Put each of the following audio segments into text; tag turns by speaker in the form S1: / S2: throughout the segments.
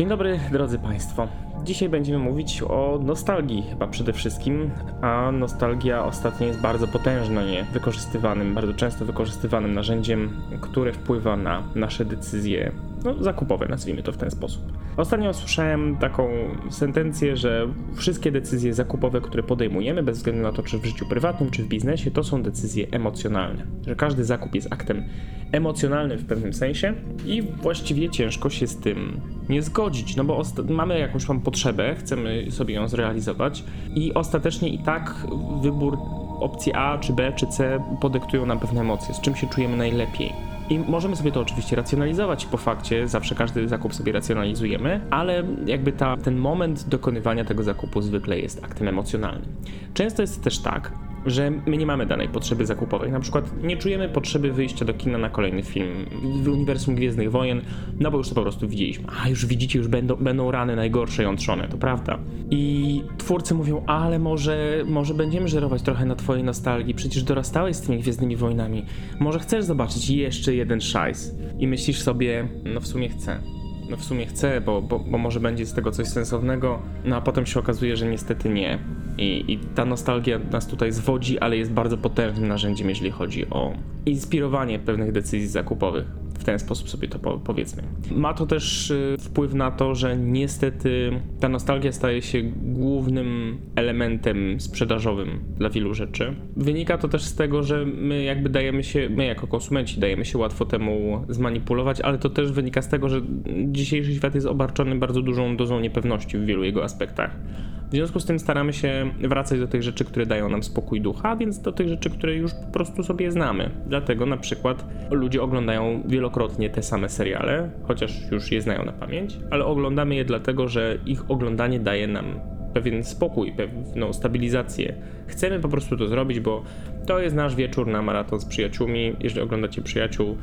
S1: Dzień dobry, drodzy Państwo. Dzisiaj będziemy mówić o nostalgii, chyba przede wszystkim, a nostalgia ostatnio jest bardzo potężnie wykorzystywanym, bardzo często wykorzystywanym narzędziem, które wpływa na nasze decyzje no, zakupowe, nazwijmy to w ten sposób. Ostatnio słyszałem taką sentencję, że wszystkie decyzje zakupowe, które podejmujemy, bez względu na to, czy w życiu prywatnym, czy w biznesie, to są decyzje emocjonalne. Że każdy zakup jest aktem emocjonalnym w pewnym sensie i właściwie ciężko się z tym nie zgodzić, no bo mamy jakąś tam potrzebę, chcemy sobie ją zrealizować i ostatecznie i tak wybór opcji A, czy B, czy C podyktują nam pewne emocje, z czym się czujemy najlepiej. I możemy sobie to oczywiście racjonalizować po fakcie, zawsze każdy zakup sobie racjonalizujemy, ale jakby ta, ten moment dokonywania tego zakupu zwykle jest aktem emocjonalnym. Często jest też tak, że my nie mamy danej potrzeby zakupowej. Na przykład nie czujemy potrzeby wyjścia do kina na kolejny film w uniwersum Gwiezdnych Wojen, no bo już to po prostu widzieliśmy. A już widzicie, już będą, będą rany najgorsze jątrzone, to prawda. I twórcy mówią, ale może, może będziemy żerować trochę na twojej nostalgii, przecież dorastałeś z tymi Gwiezdnymi Wojnami. Może chcesz zobaczyć jeszcze jeden szajs. I myślisz sobie, no w sumie chcę w sumie chcę, bo, bo, bo może będzie z tego coś sensownego, no a potem się okazuje, że niestety nie. I, I ta nostalgia nas tutaj zwodzi, ale jest bardzo potężnym narzędziem, jeżeli chodzi o inspirowanie pewnych decyzji zakupowych w ten sposób sobie to powiedzmy. Ma to też y, wpływ na to, że niestety ta nostalgia staje się głównym elementem sprzedażowym dla wielu rzeczy. Wynika to też z tego, że my jakby dajemy się, my jako konsumenci dajemy się łatwo temu zmanipulować, ale to też wynika z tego, że dzisiejszy świat jest obarczony bardzo dużą dozą niepewności w wielu jego aspektach. W związku z tym staramy się wracać do tych rzeczy, które dają nam spokój ducha, więc do tych rzeczy, które już po prostu sobie znamy. Dlatego na przykład ludzie oglądają wielokrotnie te same seriale, chociaż już je znają na pamięć, ale oglądamy je dlatego, że ich oglądanie daje nam pewien spokój, pewną stabilizację. Chcemy po prostu to zrobić, bo to jest nasz wieczór na maraton z przyjaciółmi. Jeżeli oglądacie przyjaciół,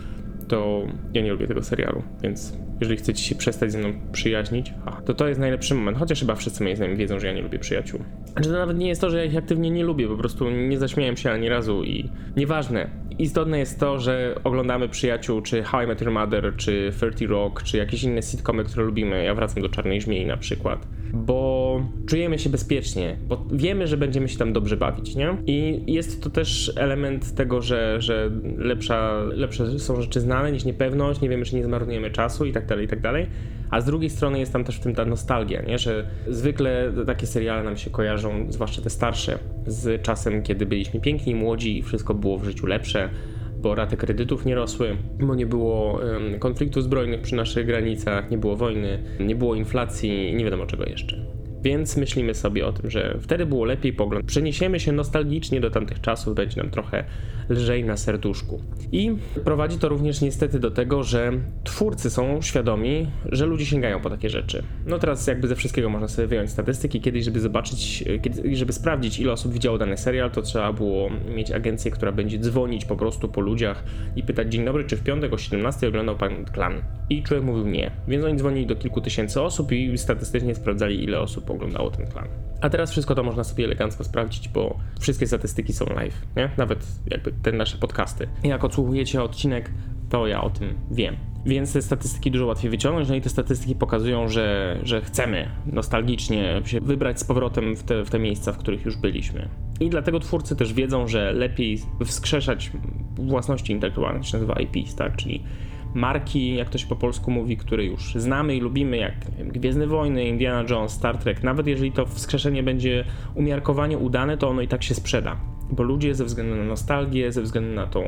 S1: to ja nie lubię tego serialu, więc jeżeli chcecie się przestać ze mną przyjaźnić, to to jest najlepszy moment. Chociaż chyba wszyscy moi znajomi wiedzą, że ja nie lubię przyjaciół. Że to nawet nie jest to, że ja ich aktywnie nie lubię, po prostu nie zaśmiałem się ani razu i nieważne. Istotne jest to, że oglądamy przyjaciół, czy How I Met Your Mother, czy 30 Rock, czy jakieś inne sitcomy, które lubimy. Ja wracam do Czarnej Żmiei na przykład. Bo czujemy się bezpiecznie, bo wiemy, że będziemy się tam dobrze bawić, nie? I jest to też element tego, że, że lepsza, lepsze są rzeczy znane niż niepewność, nie wiemy, czy nie zmarnujemy czasu i tak dalej, i tak dalej. A z drugiej strony jest tam też w tym ta nostalgia, nie? że zwykle takie seriale nam się kojarzą, zwłaszcza te starsze, z czasem, kiedy byliśmy piękni, młodzi i wszystko było w życiu lepsze, bo raty kredytów nie rosły, bo nie było konfliktów zbrojnych przy naszych granicach, nie było wojny, nie było inflacji nie wiadomo czego jeszcze. Więc myślimy sobie o tym, że wtedy było lepiej pogląd. Przeniesiemy się nostalgicznie do tamtych czasów, będzie nam trochę lżej na serduszku. I prowadzi to również niestety do tego, że twórcy są świadomi, że ludzie sięgają po takie rzeczy. No teraz jakby ze wszystkiego można sobie wyjąć statystyki. Kiedyś, żeby zobaczyć, kiedy, żeby sprawdzić ile osób widziało dany serial, to trzeba było mieć agencję, która będzie dzwonić po prostu po ludziach i pytać dzień dobry, czy w piątek o 17 oglądał pan klan? I człowiek mówił nie. Więc oni dzwonili do kilku tysięcy osób i statystycznie sprawdzali ile osób oglądało ten klan. A teraz wszystko to można sobie elegancko sprawdzić, bo wszystkie statystyki są live, nie? Nawet jakby te nasze podcasty. Jak odsłuchujecie odcinek, to ja o tym wiem. Więc te statystyki dużo łatwiej wyciągnąć, no i te statystyki pokazują, że, że chcemy nostalgicznie się wybrać z powrotem w te, w te miejsca, w których już byliśmy. I dlatego twórcy też wiedzą, że lepiej wskrzeszać własności intelektualne, się nazywa IPs, tak? Czyli marki, jak to się po polsku mówi, które już znamy i lubimy, jak Gwiezdne Wojny, Indiana Jones, Star Trek, nawet jeżeli to wskrzeszenie będzie umiarkowanie udane, to ono i tak się sprzeda. Bo ludzie ze względu na nostalgię, ze względu na tą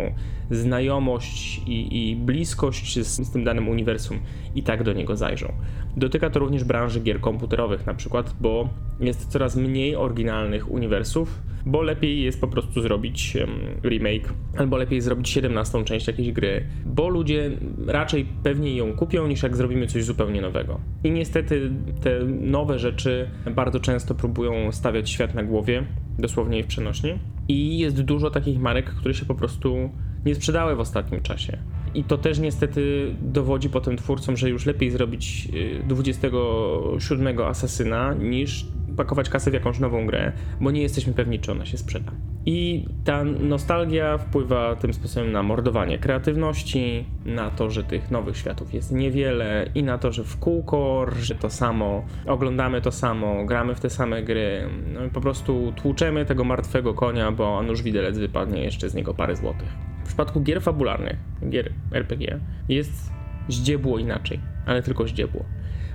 S1: znajomość i, i bliskość z, z tym danym uniwersum i tak do niego zajrzą. Dotyka to również branży gier komputerowych na przykład, bo jest coraz mniej oryginalnych uniwersów, bo lepiej jest po prostu zrobić remake, albo lepiej zrobić 17 część jakiejś gry, bo ludzie raczej pewnie ją kupią niż jak zrobimy coś zupełnie nowego. I niestety te nowe rzeczy bardzo często próbują stawiać świat na głowie, dosłownie i w przenośni. I jest dużo takich marek, które się po prostu nie sprzedały w ostatnim czasie. I to też niestety dowodzi potem twórcom, że już lepiej zrobić 27 y, asasyna niż pakować kasę w jakąś nową grę, bo nie jesteśmy pewni, czy ona się sprzeda. I ta nostalgia wpływa tym sposobem na mordowanie kreatywności, na to, że tych nowych światów jest niewiele i na to, że w kółko, że to samo, oglądamy to samo, gramy w te same gry, no po prostu tłuczemy tego martwego konia, bo nuż widelec wypadnie jeszcze z niego parę złotych. W przypadku gier fabularnych, gier RPG, jest zdziebło inaczej, ale tylko zdziebło.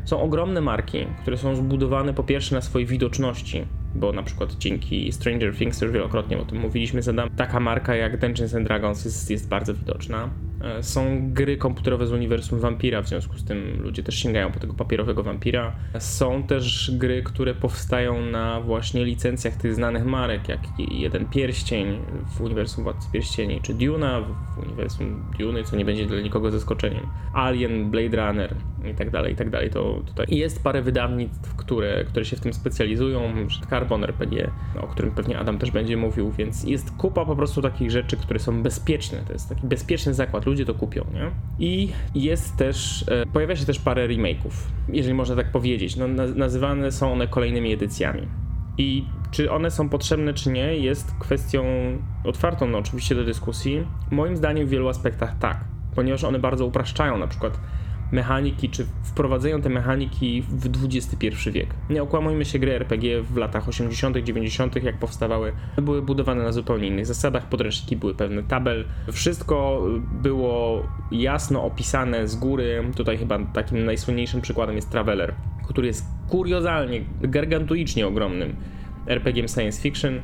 S1: Są ogromne marki, które są zbudowane po pierwsze na swojej widoczności, bo na przykład dzięki Stranger Things już wielokrotnie o tym mówiliśmy, zadam, taka marka jak Dungeons and Dragons jest, jest bardzo widoczna. E, Są gry komputerowe z uniwersum Vampira, w związku z tym ludzie też sięgają po tego papierowego Vampira. Są też gry, które powstają na właśnie licencjach tych znanych marek, jak Jeden Pierścień w uniwersum Władcy Pierścieni, czy Duna w uniwersum Duny, co nie będzie dla nikogo zaskoczeniem. Alien, Blade Runner i tak dalej, i tak dalej. To tutaj jest parę wydawnictw, które, które się w tym specjalizują, Carbon RPG, o którym pewnie Adam też będzie mówił, więc jest kupa po prostu takich rzeczy, które są bezpieczne. To jest taki bezpieczny zakład, ludzie to kupią, nie? I jest też, e, pojawia się też parę remake'ów, jeżeli można tak powiedzieć. No, naz- nazywane są one kolejnymi edycjami. I czy one są potrzebne, czy nie, jest kwestią otwartą, no, oczywiście, do dyskusji. Moim zdaniem w wielu aspektach tak, ponieważ one bardzo upraszczają na przykład mechaniki, czy wprowadzają te mechaniki w XXI wiek. Nie okłamujmy się, gry RPG w latach 80., 90., jak powstawały, były budowane na zupełnie innych zasadach, podręczniki były pewne tabel, wszystko było jasno opisane z góry. Tutaj chyba takim najsłynniejszym przykładem jest Traveler, który jest kuriozalnie, gargantuicznie ogromnym RPG science fiction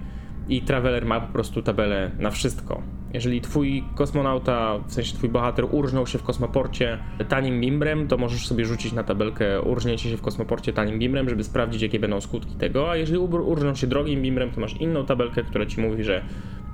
S1: i Traveler ma po prostu tabelę na wszystko. Jeżeli twój kosmonauta, w sensie twój bohater urżnął się w kosmoporcie tanim bimbrem, to możesz sobie rzucić na tabelkę urżnięcie się w kosmoporcie tanim bimbrem, żeby sprawdzić jakie będą skutki tego, a jeżeli ur- urżną się drogim bimbrem, to masz inną tabelkę, która ci mówi, że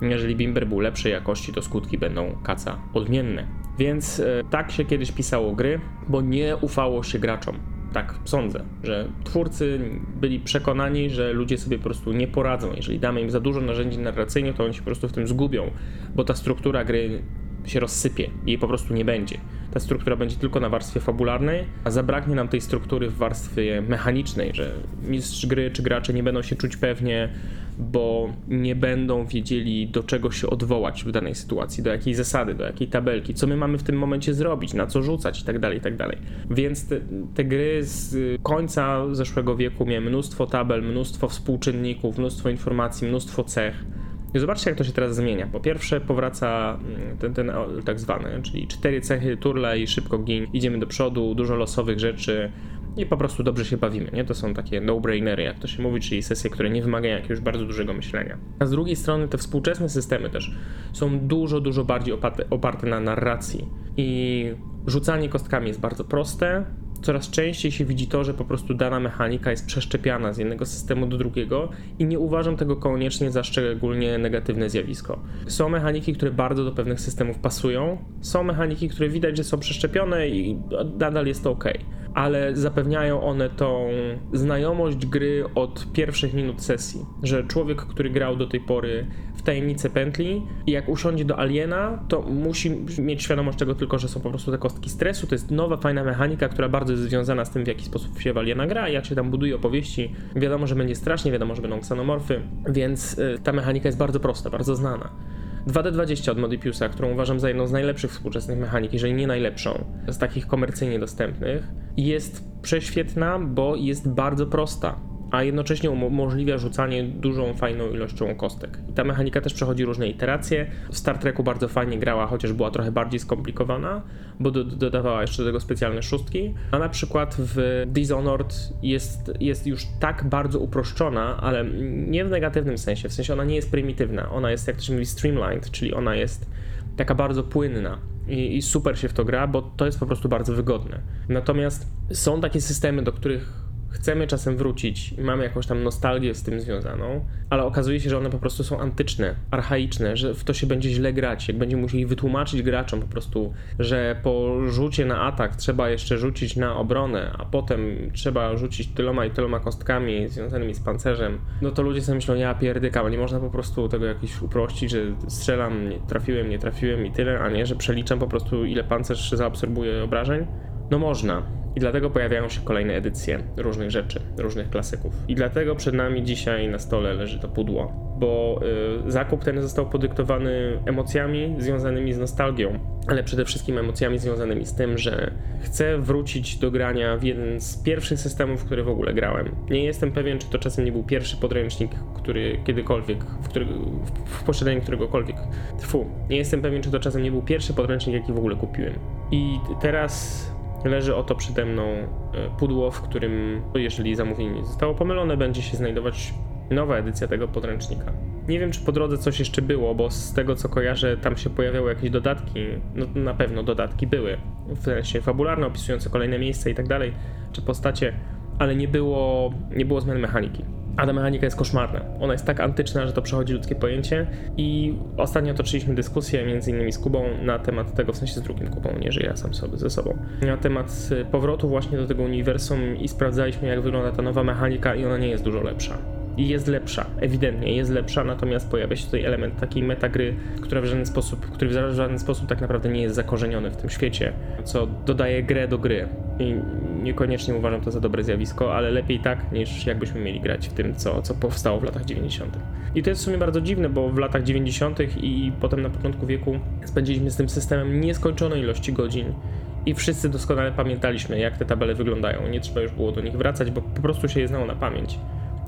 S1: jeżeli bimber był lepszej jakości, to skutki będą kaca odmienne. Więc e, tak się kiedyś pisało gry, bo nie ufało się graczom tak sądzę, że twórcy byli przekonani, że ludzie sobie po prostu nie poradzą. Jeżeli damy im za dużo narzędzi narracyjnych, to oni się po prostu w tym zgubią, bo ta struktura gry się rozsypie i jej po prostu nie będzie. Ta struktura będzie tylko na warstwie fabularnej, a zabraknie nam tej struktury w warstwie mechanicznej, że mistrz gry czy gracze nie będą się czuć pewnie, bo nie będą wiedzieli do czego się odwołać w danej sytuacji, do jakiej zasady, do jakiej tabelki, co my mamy w tym momencie zrobić, na co rzucać itd. itd. Więc te, te gry z końca zeszłego wieku miały mnóstwo tabel, mnóstwo współczynników, mnóstwo informacji, mnóstwo cech. I zobaczcie, jak to się teraz zmienia. Po pierwsze, powraca mm, ten, ten tak zwany, czyli cztery cechy, turlaj, szybko gin, idziemy do przodu, dużo losowych rzeczy i po prostu dobrze się bawimy, nie? To są takie no-brainery, jak to się mówi, czyli sesje, które nie wymagają jakiegoś bardzo dużego myślenia. A z drugiej strony te współczesne systemy też są dużo, dużo bardziej oparte, oparte na narracji i rzucanie kostkami jest bardzo proste, coraz częściej się widzi to, że po prostu dana mechanika jest przeszczepiana z jednego systemu do drugiego i nie uważam tego koniecznie za szczególnie negatywne zjawisko. Są mechaniki, które bardzo do pewnych systemów pasują, są mechaniki, które widać, że są przeszczepione i nadal jest to ok, ale zapewniają one tą znajomość gry od pierwszych minut sesji, że człowiek, który grał do tej pory tajemnicę pętli i jak usiądzie do Aliena, to musi mieć świadomość tego tylko, że są po prostu te kostki stresu, to jest nowa, fajna mechanika, która bardzo jest związana z tym, w jaki sposób się w Aliena gra, jak się tam buduje opowieści. Wiadomo, że będzie strasznie, wiadomo, że będą ksenomorfy, więc y, ta mechanika jest bardzo prosta, bardzo znana. 2D20 od Modipiusa, którą uważam za jedną z najlepszych współczesnych mechanik, jeżeli nie najlepszą, z takich komercyjnie dostępnych, jest prześwietna, bo jest bardzo prosta, a jednocześnie umo- umożliwia rzucanie dużą, fajną ilością kostek. I ta mechanika też przechodzi różne iteracje. W Star Treku bardzo fajnie grała, chociaż była trochę bardziej skomplikowana, bo do- dodawała jeszcze do tego specjalne szóstki. A na przykład w Dishonored jest, jest już tak bardzo uproszczona, ale nie w negatywnym sensie, w sensie ona nie jest prymitywna, ona jest, jak to się mówi, streamlined, czyli ona jest taka bardzo płynna. I, I super się w to gra, bo to jest po prostu bardzo wygodne. Natomiast są takie systemy, do których chcemy czasem wrócić i mamy jakąś tam nostalgię z tym związaną, ale okazuje się, że one po prostu są antyczne, archaiczne, że w to się będzie źle grać, jak będziemy musieli wytłumaczyć graczom po prostu, że po rzucie na atak trzeba jeszcze rzucić na obronę, a potem trzeba rzucić tyloma i tyloma kostkami związanymi z pancerzem, no to ludzie sobie myślą, ja pierdykam, nie można po prostu tego jakiś uprościć, że strzelam, nie trafiłem, nie trafiłem i tyle, a nie, że przeliczam po prostu ile pancerz zaabsorbuje obrażeń. No można, I dlatego pojawiają się kolejne edycje różnych rzeczy, różnych klasyków. I dlatego przed nami dzisiaj na stole leży to pudło, bo y, zakup ten został podyktowany emocjami związanymi z nostalgią, ale przede wszystkim emocjami związanymi z tym, że chcę wrócić do grania w jeden z pierwszych systemów, w który w ogóle grałem. Nie jestem pewien, czy to czasem nie był pierwszy podręcznik, który kiedykolwiek, w, który, w, w posiadaniu któregokolwiek. Tfu, nie jestem pewien, czy to czasem nie był pierwszy podręcznik, jaki w ogóle kupiłem. I teraz leży oto przede mną e, pudło, w którym, jeżeli zamówienie nie zostało pomylone, będzie się znajdować nowa edycja tego podręcznika. Nie wiem, czy po drodze coś jeszcze było, bo z tego co kojarzę, tam się pojawiały jakieś dodatki. No na pewno dodatki były, w sensie fabularne, opisujące kolejne miejsca i tak dalej, czy postacie, ale nie było, nie było zmian mechaniki. A ta mechanika jest koszmarna. Ona jest tak antyczna, że to przechodzi ludzkie pojęcie. I ostatnio toczyliśmy dyskusję między innymi z Kubą na temat tego, w sensie z drugim Kubą, nie że ja sam sobie ze sobą, na temat y, powrotu właśnie do tego uniwersum i sprawdzaliśmy, jak wygląda ta nowa mechanika, i ona nie jest dużo lepsza i jest lepsza, ewidentnie jest lepsza, natomiast pojawia się tutaj element takiej metagry, która w żaden sposób, który w żaden sposób tak naprawdę nie jest zakorzeniony w tym świecie, co dodaje grę do gry. I niekoniecznie uważam to za dobre zjawisko, ale lepiej tak, niż jakbyśmy mieli grać w tym, co, co powstało w latach 90. I to jest w sumie bardzo dziwne, bo w latach 90. i potem na początku wieku spędziliśmy z tym systemem nieskończone ilości godzin i wszyscy doskonale pamiętaliśmy, jak te tabele wyglądają. Nie trzeba już było do nich wracać, bo po prostu się je znało na pamięć.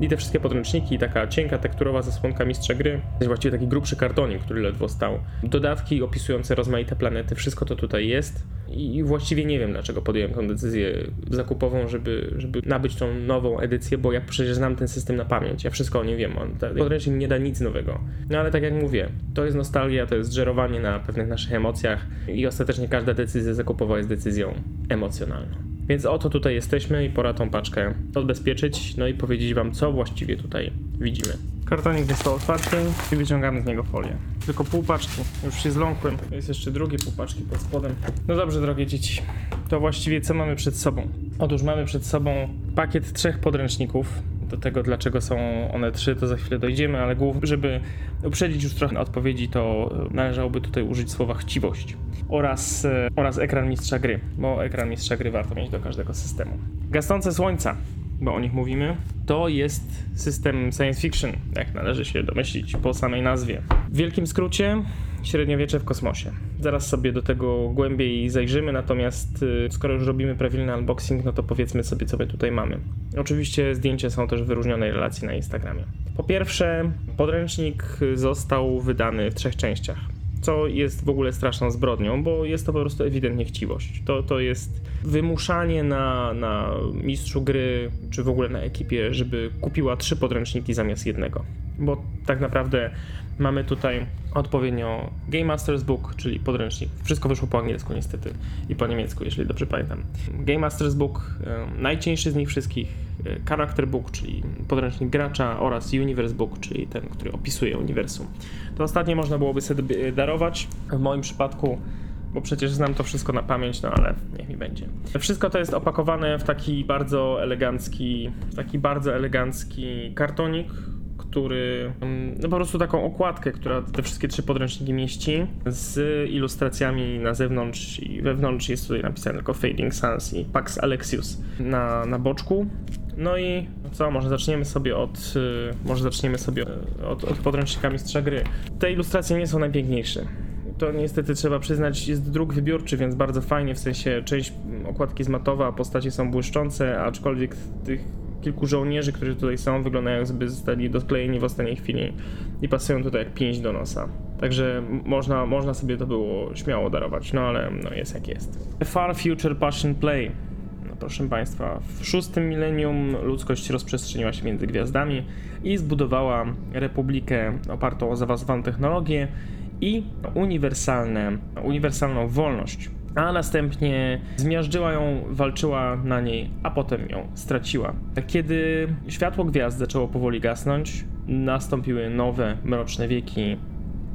S1: I te wszystkie podręczniki, taka cienka tekturowa zasłonka mistrza gry, właściwie taki grubszy kartonik, który ledwo stał. Dodatki opisujące rozmaite planety, wszystko to tutaj jest. I właściwie nie wiem, dlaczego podjąłem tę decyzję zakupową, żeby, żeby nabyć tą nową edycję, bo ja przecież znam ten system na pamięć, ja wszystko o nim wiem. On, podręcznik nie da nic nowego. No ale tak jak mówię, to jest nostalgia, to jest żerowanie na pewnych naszych emocjach i ostatecznie każda decyzja zakupowa jest decyzją emocjonalną. Więc oto tutaj jesteśmy i pora tą paczkę odbezpieczyć, no i powiedzieć wam, co właściwie tutaj widzimy. Kartonik został otwarty i wyciągamy z niego folię. Tylko pół paczki, już się zląkłem. Jest jeszcze drugie pół paczki pod spodem. No dobrze, drogie dzieci, to właściwie co mamy przed sobą? Otóż mamy przed sobą pakiet trzech podręczników. Do tego, dlaczego są one trzy, to za chwilę dojdziemy, ale żeby uprzedzić już trochę odpowiedzi, to należałoby tutaj użyć słowa chciwość oraz, e, oraz ekran mistrza gry, bo ekran mistrza gry warto mieć do każdego systemu. Gasnące słońca, bo o nich mówimy, to jest system science fiction, jak należy się domyślić po samej nazwie. W wielkim skrócie, średniowiecze w kosmosie. Zaraz sobie do tego głębiej zajrzymy, natomiast y, skoro już robimy prawilny unboxing, no to powiedzmy sobie, co my tutaj mamy. Oczywiście zdjęcia są też w wyróżnionej relacji na Instagramie. Po pierwsze, podręcznik został wydany w trzech częściach co jest w ogóle straszną zbrodnią, bo jest to po prostu ewidentnie chciwość. To, to jest wymuszanie na, na mistrzu gry, czy w ogóle na ekipie, żeby kupiła trzy podręczniki zamiast jednego. Bo tak naprawdę mamy tutaj odpowiednio Game Master's Book, czyli podręcznik. Wszystko wyszło po angielsku niestety i po niemiecku, jeśli dobrze pamiętam. Game Master's Book, najcieńszy z nich wszystkich, e, Character Book, czyli podręcznik gracza oraz Universe Book, czyli ten, który opisuje uniwersum. To ostatnie można byłoby sobie darować. W moim przypadku bo przecież znam to wszystko na pamięć, no ale niech mi będzie. Wszystko to jest opakowane w taki bardzo elegancki, taki bardzo elegancki kartonik, który, mm, no po prostu taką okładkę, która te wszystkie trzy podręczniki mieści, z ilustracjami na zewnątrz i wewnątrz jest tutaj napisane tylko Fading Suns i Pax Alexius na, na boczku. No i co, może zaczniemy sobie od, y, może zaczniemy sobie y, od, od podręcznika mistrza gry. Te ilustracje nie są najpiękniejsze to niestety trzeba przyznać, jest druk wybiórczy, więc bardzo fajnie, w sensie część okładki jest matowa, a postacie są błyszczące, aczkolwiek tych kilku żołnierzy, którzy tutaj są, wyglądają jakby zostali dosklejeni w ostatniej chwili i pasują tutaj jak pięść do nosa. Także można, można sobie to było śmiało darować, no ale no jest jak jest. Far Future Passion Play. No, proszę Państwa, w szóstym milenium ludzkość rozprzestrzeniła się między gwiazdami i zbudowała republikę opartą o zaawansowaną technologię i uniwersalne, uniwersalną wolność a następnie zmiażdżyła ją, walczyła na niej, a potem ją straciła. Kiedy światło gwiazd zaczęło powoli gasnąć, nastąpiły nowe, mroczne wieki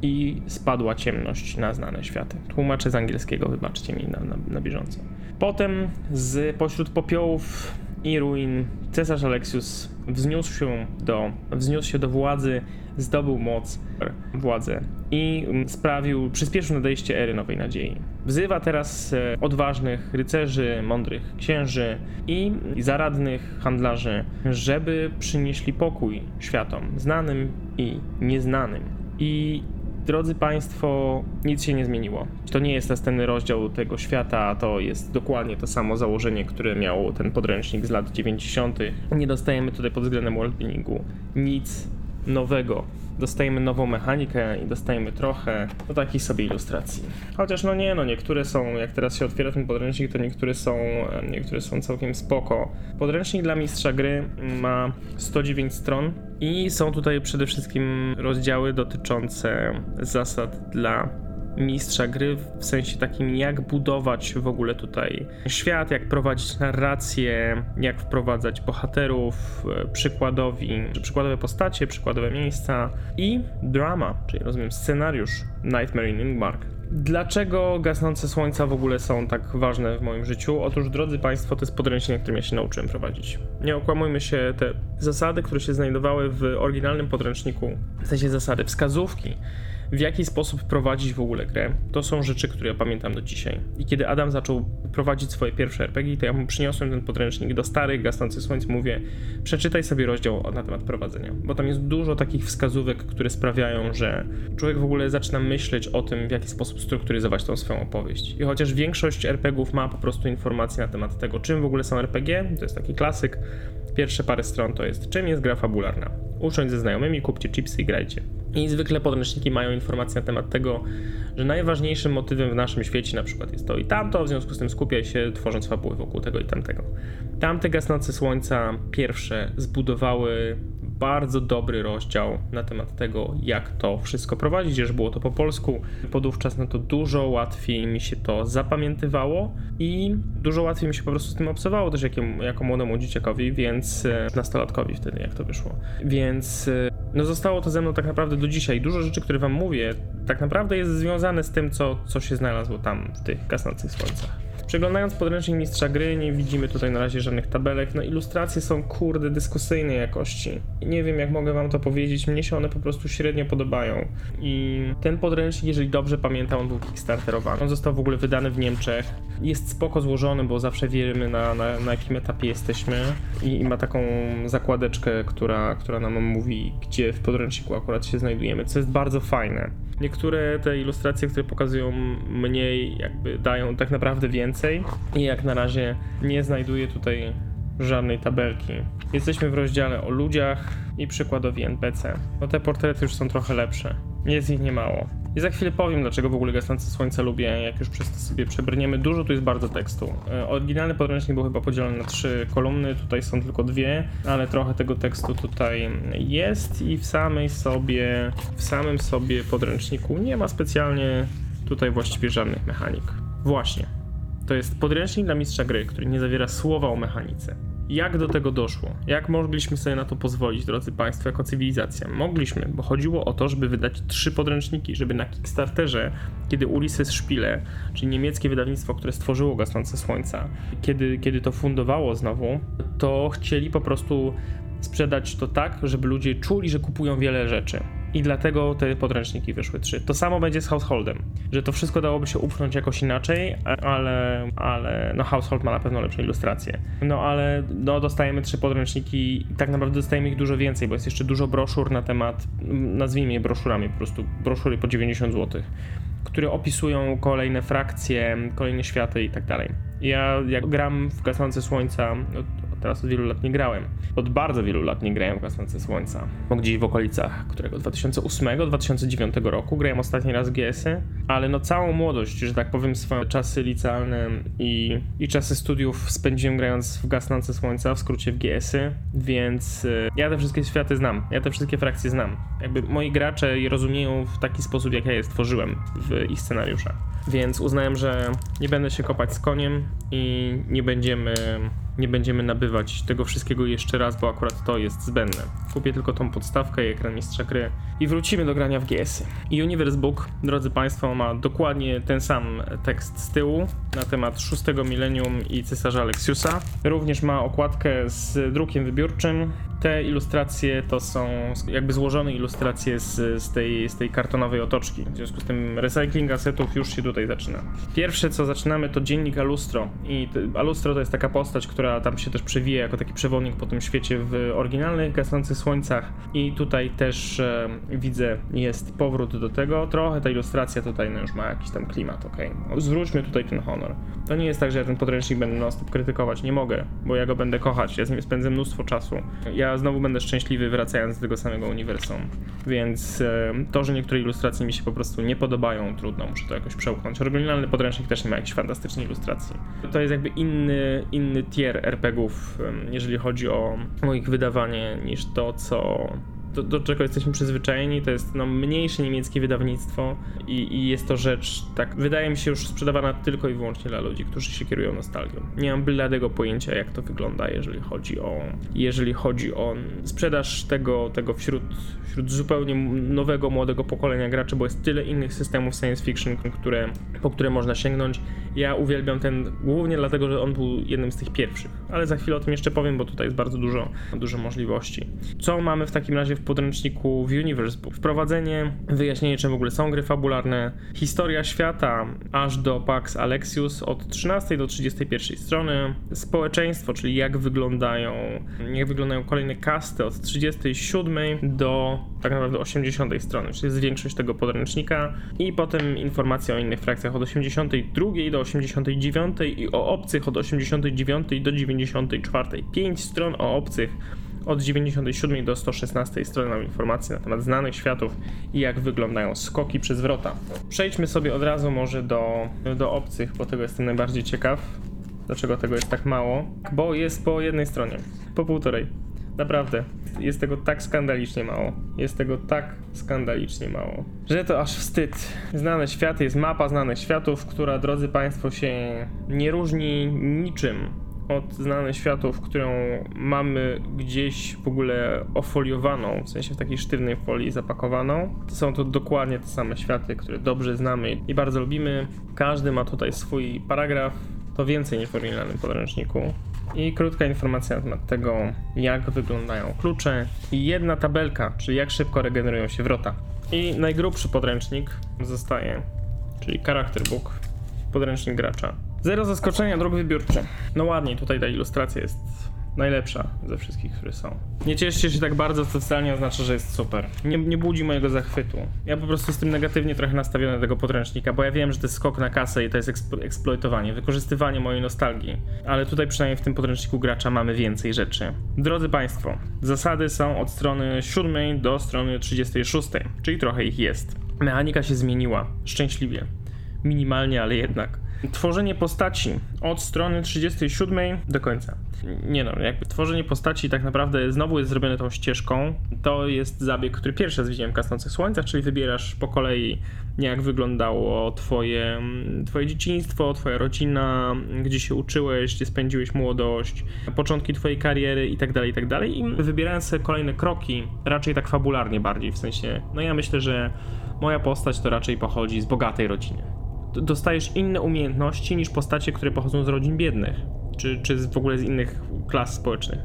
S1: i spadła ciemność na znane światy. Tłumaczę z angielskiego, wybaczcie mi na, na, na bieżąco. Potem z pośród popiołów i ruin cesarz Alexius wzniósł się do, wzniósł się do władzy, zdobył moc, władzę i sprawił, przyspieszył nadejście ery Nowej Nadziei. Wzywa teraz e, odważnych rycerzy, mądrych księży i zaradnych handlarzy, żeby przynieśli pokój światom, znanym i nieznanym. I Drodzy Państwo, nic się nie zmieniło. To nie jest następny rozdział tego świata, to jest dokładnie to samo założenie, które miał ten podręcznik z lat 90. Nie dostajemy tutaj pod względem worldbuildingu nic nowego. Dostajemy nową mechanikę i dostajemy trochę no takiej sobie ilustracji. Chociaż no nie, no niektóre są, jak teraz się otwiera ten podręcznik, to niektóre są, niektóre są całkiem spoko. Podręcznik dla mistrza gry ma 109 stron i są tutaj przede wszystkim rozdziały dotyczące zasad dla mistrza gry, w sensie takim, jak budować w ogóle tutaj świat, jak prowadzić narrację, jak wprowadzać bohaterów, e, przykładowi, przykładowe postacie, przykładowe miejsca i drama, czyli rozumiem scenariusz Nightmare in Ingmark. Dlaczego gasnące słońca w ogóle są tak ważne w moim życiu? Otóż, drodzy Państwo, to jest podręcznik, którym ja się nauczyłem prowadzić. Nie okłamujmy się, te zasady, które się znajdowały w oryginalnym podręczniku, w sensie zasady, wskazówki, w jaki sposób prowadzić w ogóle grę. To są rzeczy, które ja pamiętam do dzisiaj. I kiedy Adam zaczął prowadzić swoje pierwsze RPG, to ja mu przyniosłem ten podręcznik do starych, gasnących słońc, mówię, przeczytaj sobie rozdział na temat prowadzenia, bo tam jest dużo takich wskazówek, które sprawiają, że człowiek w ogóle zaczyna myśleć o tym, w jaki sposób strukturyzować tą swoją opowieść. I chociaż większość RPGów ma po prostu informacje na temat tego, czym w ogóle są RPG, to jest taki klasyk, pierwsze parę stron to jest, czym jest gra fabularna. Usiądź ze znajomymi, kupcie chipsy i grajcie. I zwykle podręczniki mają informacje na temat tego, że najważniejszym motywem w naszym świecie na przykład jest to i tamto, w związku z tym skupiaj się tworząc fabuły wokół tego i tamtego. Tamte gasnące słońca pierwsze zbudowały bardzo dobry rozdział na temat tego, jak to wszystko prowadzić, że było to po polsku. Podówczas no to dużo łatwiej mi się to zapamiętywało i dużo łatwiej mi się po prostu z tym obsowało też jako, jako młodemu dzieciakowi, więc e, nastolatkowi wtedy, jak to wyszło. Więc e, no zostało to ze mną tak naprawdę do dzisiaj. Dużo rzeczy, które wam mówię, tak naprawdę jest związane z tym, co, co się znalazło tam w tych gasnących słońcach. Przeglądając podręcznik mistrza gry, nie widzimy tutaj na razie żadnych tabelek. No ilustracje są kurde dyskusyjnej jakości. Nie wiem jak mogę wam to powiedzieć, mnie się one po prostu średnio podobają. I ten podręcznik, jeżeli dobrze pamiętam, on był kickstarterowany. On został w ogóle wydany w Niemczech. Jest spoko złożony, bo zawsze wiemy na, na, na jakim etapie jesteśmy. I, I, ma taką zakładeczkę, która, która nam mówi, gdzie w podręczniku akurat się znajdujemy, co jest bardzo fajne. Niektóre te ilustracje, które pokazują mniej, jakby dają tak naprawdę więcej. I jak na razie nie znajduję tutaj żadnej tabelki. Jesteśmy w rozdziale o ludziach i przykładowi NPC. No te portrety już są trochę lepsze. Jest ich niemało. I za chwilę powiem, dlaczego w ogóle Gasnące Słońce lubię, jak już przez to sobie przebrniemy. Dużo tu jest bardzo tekstu. E, oryginalny podręcznik był chyba podzielony na trzy kolumny, tutaj są tylko dwie, ale trochę tego tekstu tutaj jest i w samej sobie, w samym sobie podręczniku nie ma specjalnie tutaj właściwie żadnych mechanik. Właśnie. To jest podręcznik dla mistrza gry, który nie zawiera słowa o mechanice. Jak do tego doszło? Jak mogliśmy sobie na to pozwolić, drodzy Państwo, jako cywilizacja? Mogliśmy, bo chodziło o to, żeby wydać trzy podręczniki, żeby na Kickstarterze, kiedy Ulysses Spiele, czyli niemieckie wydawnictwo, które stworzyło Gasnące Słońca, kiedy, kiedy to fundowało znowu, to chcieli po prostu sprzedać to tak, żeby ludzie czuli, że kupują wiele rzeczy i dlatego te podręczniki wyszły trzy. To samo będzie z Householdem, że to wszystko dałoby się upchnąć jakoś inaczej, ale, ale no Household ma na pewno lepsze ilustracje. No ale no, dostajemy trzy podręczniki i tak naprawdę dostajemy ich dużo więcej, bo jest jeszcze dużo broszur na temat, nazwijmy je broszurami, po prostu broszury po 90 zł, które opisują kolejne frakcje, kolejne światy i tak dalej. Ja jak gram w Gasnące Słońca, Teraz od wielu lat nie grałem. Od bardzo wielu lat nie grałem w Gasnące Słońca. Bo gdzieś w okolicach którego 2008-2009 roku grałem ostatni raz GS-y, ale no całą młodość, że tak powiem, swoje czasy licealne i, i czasy studiów spędziłem grając w Gasnące Słońca, w skrócie w GS-y, więc y, ja te wszystkie światy znam, ja te wszystkie frakcje znam. Jakby moi gracze je rozumieją w taki sposób, jak ja je stworzyłem w ich scenariuszach. Więc uznałem, że nie będę się kopać z koniem i nie będziemy nie będziemy nabywać tego wszystkiego jeszcze raz, bo akurat to jest zbędne. Kupię tylko tą podstawkę i ekran mistrza gry i wrócimy do grania w GS. I Universe Book, drodzy Państwo, ma dokładnie ten sam tekst z tyłu na temat szóstego milenium i cesarza Alexiusa. Również ma okładkę z drukiem wybiórczym, Te ilustracje to są jakby złożone ilustracje z, z, tej, z tej kartonowej otoczki. W związku z tym recycling asetów już się tutaj zaczyna. Pierwsze co zaczynamy to dziennik Alustro. I Alustro to jest taka postać, która tam się też przewija jako taki przewodnik po tym świecie w oryginalnych gasnących słońcach. I tutaj też e, widzę jest powrót do tego. Trochę ta ilustracja tutaj no, już ma jakiś tam klimat, okej. No, Zwróćmy tutaj ten honor. To nie jest tak, że ja ten podręcznik będę non krytykować. Nie mogę, bo ja go będę kochać. Ja z nim spędzę mnóstwo czasu. Ja znowu będę szczęśliwy wracając do tego samego uniwersum. Więc e, to, że niektóre ilustracje mi się po prostu nie podobają, trudno, muszę to jakoś przełknąć. Oryginalny podręcznik też nie ma jakichś fantastycznych ilustracji. To jest jakby inny, inny tier RPGów, jeżeli chodzi o ich wydawanie, niż to, co do, do czego jesteśmy przyzwyczajeni, to jest no, mniejsze niemieckie wydawnictwo i, i jest to rzecz, tak, wydaje mi się już sprzedawana tylko i wyłącznie dla ludzi, którzy się kierują nostalgią. Nie mam bladego pojęcia, jak to wygląda, jeżeli chodzi o, jeżeli chodzi o sprzedaż tego, tego wśród, wśród zupełnie nowego, młodego pokolenia graczy, bo jest tyle innych systemów science fiction, które, po które można sięgnąć. Ja uwielbiam ten głównie dlatego, że on był jednym z tych pierwszych, ale za chwilę o tym jeszcze powiem, bo tutaj jest bardzo dużo, dużo możliwości. Co mamy w takim razie w podręczniku w Universe Book? Wprowadzenie, wyjaśnienie czym w ogóle są gry fabularne, historia świata aż do Pax Alexius od 13 do 31 strony, społeczeństwo, czyli jak wyglądają, jak wyglądają kolejne kasty od 37 do tak naprawdę 80 strony, czyli jest większość tego podręcznika i potem informacje o innych frakcjach od 82 do 89 i o obcych od 89 do 94. 5 stron o obcych od 97 do 116 strony mam informacje na temat znanych światów i jak wyglądają skoki przez wrota. Przejdźmy sobie od razu może do, do obcych, bo tego jestem najbardziej ciekaw. Dlaczego tego jest tak mało? Bo jest po jednej stronie, po półtorej. Naprawdę, jest tego tak skandalicznie mało. Jest tego tak skandalicznie mało, że to aż wstyd. Znane światy, jest mapa znanych światów, która, drodzy Państwo, się nie różni niczym od znanych światów, którą mamy gdzieś w ogóle ofoliowaną, w sensie w takiej sztywnej folii zapakowaną. Są to dokładnie te same światy, które dobrze znamy i bardzo lubimy. Każdy ma tutaj swój paragraf, to więcej niż w oryginalnym podręczniku. I krótka informacja na temat tego, jak wyglądają klucze i jedna tabelka, czyli jak szybko regenerują się wrota. I najgrubszy podręcznik zostaje, czyli Character Book, podręcznik gracza. Zero zaskoczenia, dróg wybiórcze. No ładnie, tutaj ta ilustracja jest najlepsza ze wszystkich, które są. Nie cieszcie się tak bardzo, co wcale nie oznacza, że jest super. Nie, nie budzi mojego zachwytu. Ja po prostu jestem negatywnie trochę nastawiony do tego podręcznika, bo ja wiem, że to jest skok na kasę i to jest eksplo- eksploitowanie, wykorzystywanie mojej nostalgii. Ale tutaj przynajmniej w tym podręczniku gracza mamy więcej rzeczy. Drodzy Państwo, zasady są od strony 7 do strony 36, czyli trochę ich jest. Mechanika się zmieniła, szczęśliwie. Minimalnie, ale jednak. Tworzenie postaci od strony 37 do końca. Nie no, jakby tworzenie postaci tak naprawdę znowu jest zrobione tą ścieżką. To jest zabieg, który pierwszy raz widziałem w Kasnących Słońcach, czyli wybierasz po kolei jak wyglądało twoje, twoje dzieciństwo, twoja rodzina, gdzie się uczyłeś, gdzie spędziłeś młodość, początki twojej kariery i tak dalej, i tak. I wybierając sobie kolejne kroki, raczej tak fabularnie bardziej, w sensie, no ja myślę, że moja postać to raczej pochodzi z bogatej rodziny dostajesz inne umiejętności niż postacie, które pochodzą z rodzin biednych, czy, czy w ogóle z innych klas społecznych.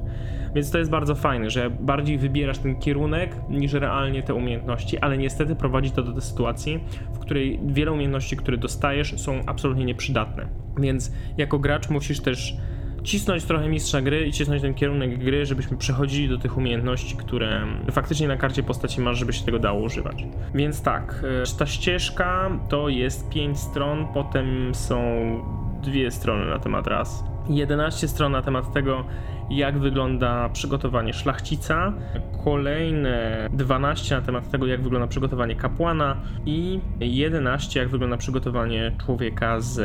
S1: Więc to jest bardzo fajne, że bardziej wybierasz ten kierunek niż realnie te umiejętności, ale niestety prowadzi to do sytuacji, w której wiele umiejętności, które dostajesz, są absolutnie nieprzydatne. Więc jako gracz musisz też cisnąć trochę mistrza gry i cisnąć ten kierunek gry, żebyśmy przechodzili do tych umiejętności, które faktycznie na karcie postaci masz, żeby się tego dało używać. Więc tak, e, ta ścieżka to jest 5 stron, potem są dwie strony na temat raz. 11 stron na temat tego, jak wygląda przygotowanie szlachcica, kolejne 12 na temat tego, jak wygląda przygotowanie kapłana i 11 jak wygląda przygotowanie człowieka z,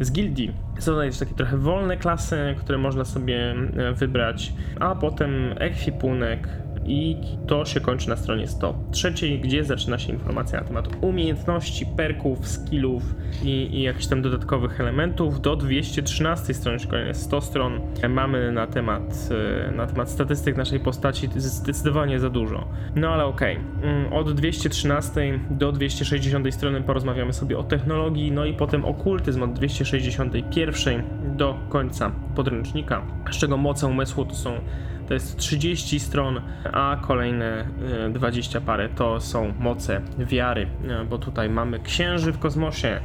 S1: z gildii. Są tutaj takie trochę wolne klasy, które można sobie e, wybrać, a potem ekwipunek, i to się kończy na stronie 103, gdzie zaczyna się informacja na temat umiejętności, perków, skillów i, i jakichś tam dodatkowych elementów. Do 213 strony, czyli kolejne 100 stron, mamy na temat, e, na temat statystyk naszej postaci zdecydowanie za dużo. No ale okej, Mm, od 213 do 260 strony porozmawiamy sobie o technologii, no i potem okultyzm od 261 do końca podręcznika, z czego moce umysłu to są to jest 30 stron, a kolejne e, 20 parę to są moce wiary, e, bo tutaj mamy księży w kosmosie,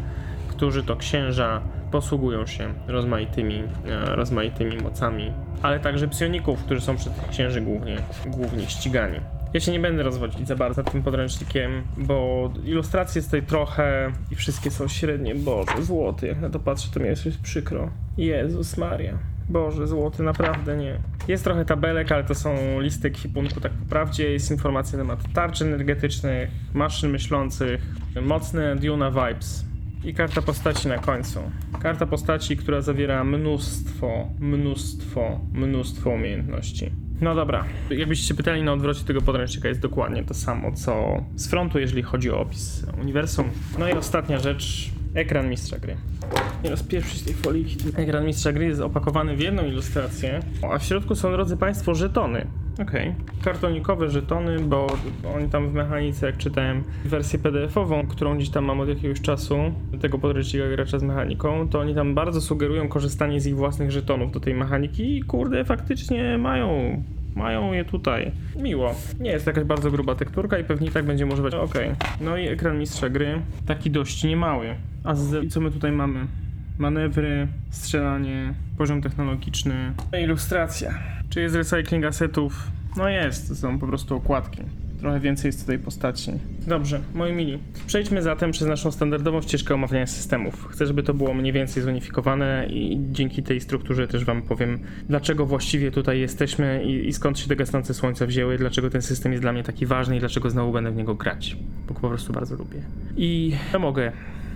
S1: którzy to księża posługują się rozmaitymi, e, rozmaitymi mocami, ale także psioników, którzy są tych księży głównie, głównie ścigani. Ja się nie będę rozwodzić za bardzo tym podręcznikiem, bo ilustracje jest tutaj trochę i wszystkie są średnie. Boże, złoty, jak na to patrzę, to mi jest przykro. Jezus Maria. Boże, złoty, naprawdę nie. Jest trochę tabelek, ale to są listy ekwipunku tak po prawdzie. Jest informacja na temat tarczy energetycznych, maszyn myślących, mocne Duna Vibes i karta postaci na końcu. Karta postaci, która zawiera mnóstwo, mnóstwo, mnóstwo umiejętności. No dobra, jakbyście pytali na odwrocie tego podręcznika jest dokładnie to samo co z frontu, jeżeli chodzi o opis uniwersum. No i ostatnia rzecz, ekran mistrza gry. Nie rozpieprzyć tej foliki. Ekran mistrza gry jest opakowany w jedną ilustrację, a w środku są, drodzy Państwo, żetony. Okej. Kartonikowe żetony, bo oni tam w mechanice, jak czytałem wersję PDF-ową, którą gdzieś tam mam od jakiegoś czasu, tego podręcznika gracza z mechaniką, to oni tam bardzo sugerują korzystanie z ich własnych żetonów do tej mechaniki i kurde, faktycznie mają mają je tutaj. Miło. Nie jest jakaś bardzo gruba tekturka i pewnie i tak będziemy używać. Okej. No i ekran mistrza gry. Taki dość niemały. A z... co my tutaj mamy? Manewry, strzelanie, poziom technologiczny, ilustracja. Czy jest recycling asetów? No jest, są po prostu okładki. Trochę więcej jest tutaj postaci. Dobrze, moi mili. Przejdźmy zatem przez naszą standardową ścieżkę omawiania systemów. Chcę, żeby to było mniej więcej zunifikowane i dzięki tej strukturze też wam powiem, dlaczego właściwie tutaj jesteśmy i, i skąd się te gasnące słońca wzięły, dlaczego ten system jest dla mnie taki ważny i dlaczego znowu będę w niego grać. Bo po prostu bardzo lubię. I ja mogę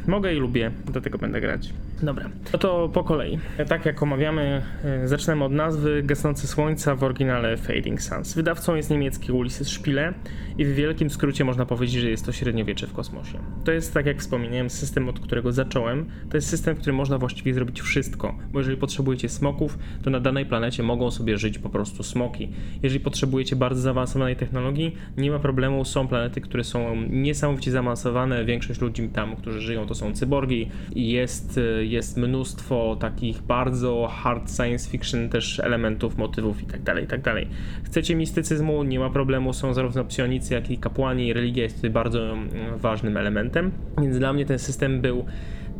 S1: Mogę i lubię, do tego będę grać. Dobra, no to po kolei. Tak jak omawiamy, e, zaczynamy od nazwy Gasnące Słońca w oryginale Fading Suns. Wydawcą jest niemiecki Ulysses Spiele i w wielkim skrócie można powiedzieć, że jest to średniowiecze w kosmosie. To jest, tak jak wspomniałem, system, od którego zacząłem. To jest system, w którym można właściwie zrobić wszystko, bo jeżeli potrzebujecie smoków, to na danej planecie mogą sobie żyć po prostu smoki. Jeżeli potrzebujecie bardzo zaawansowanej technologii, nie ma problemu, są planety, które są niesamowicie zaawansowane, większość ludzi tam, którzy żyją, to są cyborgi jest, jest mnóstwo takich bardzo hard science fiction też elementów, motywów itd., itd. Chcecie mistycyzmu, nie ma problemu, są zarówno psionicy, jak i kapłani, religia jest tutaj bardzo mm, ważnym elementem, więc dla mnie ten system był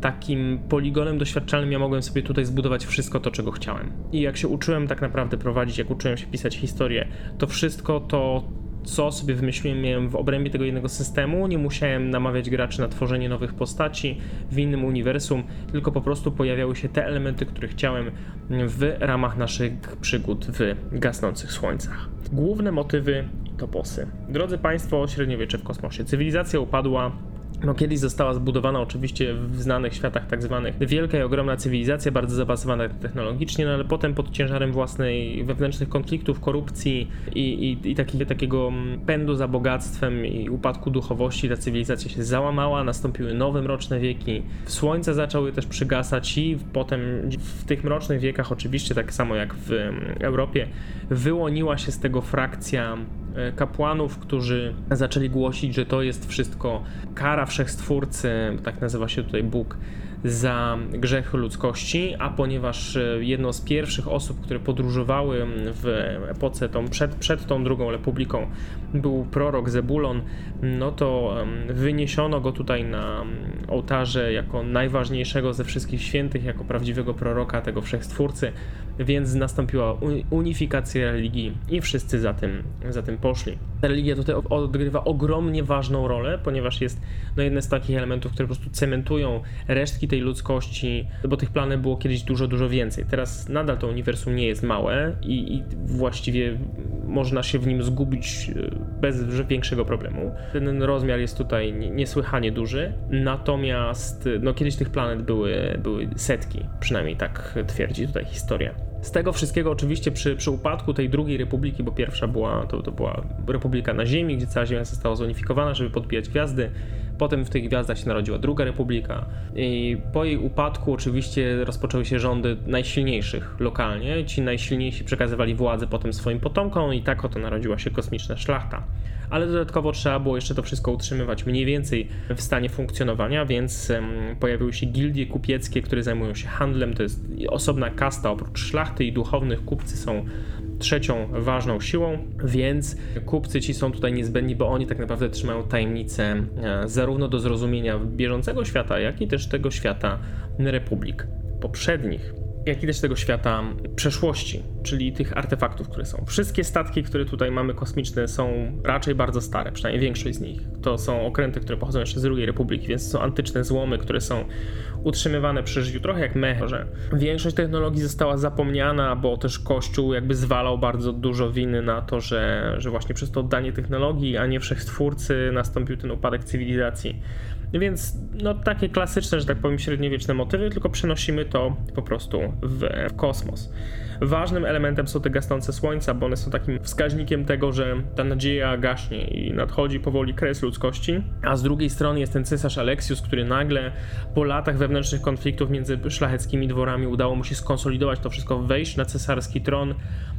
S1: takim poligonem doświadczalnym ja mogłem sobie tutaj zbudować wszystko to, czego chciałem. I jak się uczyłem tak naprawdę prowadzić, jak uczyłem się pisać historię, to wszystko to co sobie wymyśliłem, miałem w obrębie tego jednego systemu. Nie musiałem namawiać graczy na tworzenie nowych postaci w innym uniwersum, tylko po prostu pojawiały się te elementy, które chciałem w ramach naszych przygód w gasnących słońcach. Główne motywy i toposy. Drodzy Państwo, średniowiecze w kosmosie. Cywilizacja upadła, no, kiedyś została zbudowana oczywiście w znanych światach tak zwanych wielka i ogromna cywilizacja, bardzo zaawansowana technologicznie, no ale potem pod ciężarem własnej wewnętrznych konfliktów, korupcji i, i, i taki, takiego pędu za bogactwem i upadku duchowości ta cywilizacja się załamała, nastąpiły nowe mroczne wieki, słońce zaczęły też przygasać i potem w tych mrocznych wiekach oczywiście tak samo jak w Europie wyłoniła się z tego frakcja kapłanów, którzy zaczęli głosić, że to jest wszystko kara wszechstwórcy, tak nazywa się tutaj Bóg, za grzech ludzkości, a ponieważ e, jedną z pierwszych osób, które podróżowały w epoce tą, przed, przed tą drugą republiką był prorok Zebulon, no to wyniesiono go tutaj na ołtarze jako najważniejszego ze wszystkich świętych, jako prawdziwego proroka tego wszechstwórcy, więc nastąpiła unifikacja religii i wszyscy za tym, za tym poszli. Ta religia tutaj odgrywa ogromnie ważną rolę, ponieważ jest no, jednym z takich elementów, które po prostu cementują resztki tej ludzkości, bo tych planów było kiedyś dużo, dużo więcej. Teraz nadal to uniwersum nie jest małe i, i właściwie można się w nim zgubić e, bez większego problemu. Ten rozmiar jest tutaj niesłychanie duży, natomiast no, kiedyś tych planet były, były setki, przynajmniej tak twierdzi tutaj historia. Z tego wszystkiego oczywiście przy, przy upadku tej drugiej republiki, bo pierwsza była, to, to była republika na Ziemi, gdzie cała Ziemia została zunifikowana, żeby podbijać gwiazdy. Potem w tych gwiazdach się narodziła druga republika i po jej upadku oczywiście rozpoczęły się rządy najsilniejszych lokalnie. Ci najsilniejsi przekazywali władzę potem swoim potomkom i tak oto narodziła się kosmiczna szlachta ale dodatkowo trzeba było jeszcze to wszystko utrzymywać mniej więcej w stanie funkcjonowania, więc pojawiły się gildie kupieckie, które zajmują się handlem. To jest osobna kasta oprócz szlachty i duchownych kupcy są trzecią ważną siłą, więc kupcy ci są tutaj niezbędni, bo oni tak naprawdę trzymają tajemnicę e, zarówno do zrozumienia bieżącego świata, jak i też tego świata republik poprzednich jak też tego świata przeszłości, czyli tych artefaktów, które są. Wszystkie statki, które tutaj mamy kosmiczne, są raczej bardzo stare, przynajmniej większość z nich. To są okręty, które pochodzą jeszcze z II Republiki, więc są antyczne złomy, które są utrzymywane przy życiu, trochę jak mechy, że większość technologii została zapomniana, bo też Kościół jakby zwalał bardzo dużo winy na to, że, że właśnie przez to oddanie technologii, a nie wszechstwórcy nastąpił ten upadek cywilizacji. Więc no takie klasyczne, że tak powiem, średniowieczne motywy, tylko przenosimy to po prostu w, w kosmos. Ważnym elementem są te gasnące słońca, bo one są takim wskaźnikiem tego, że ta nadzieja gaśnie i nadchodzi powoli kres ludzkości. A z drugiej strony jest ten cesarz Aleksius, który nagle po latach wewnętrznych konfliktów między szlacheckimi dworami udało mu się skonsolidować to wszystko, wejść na cesarski tron,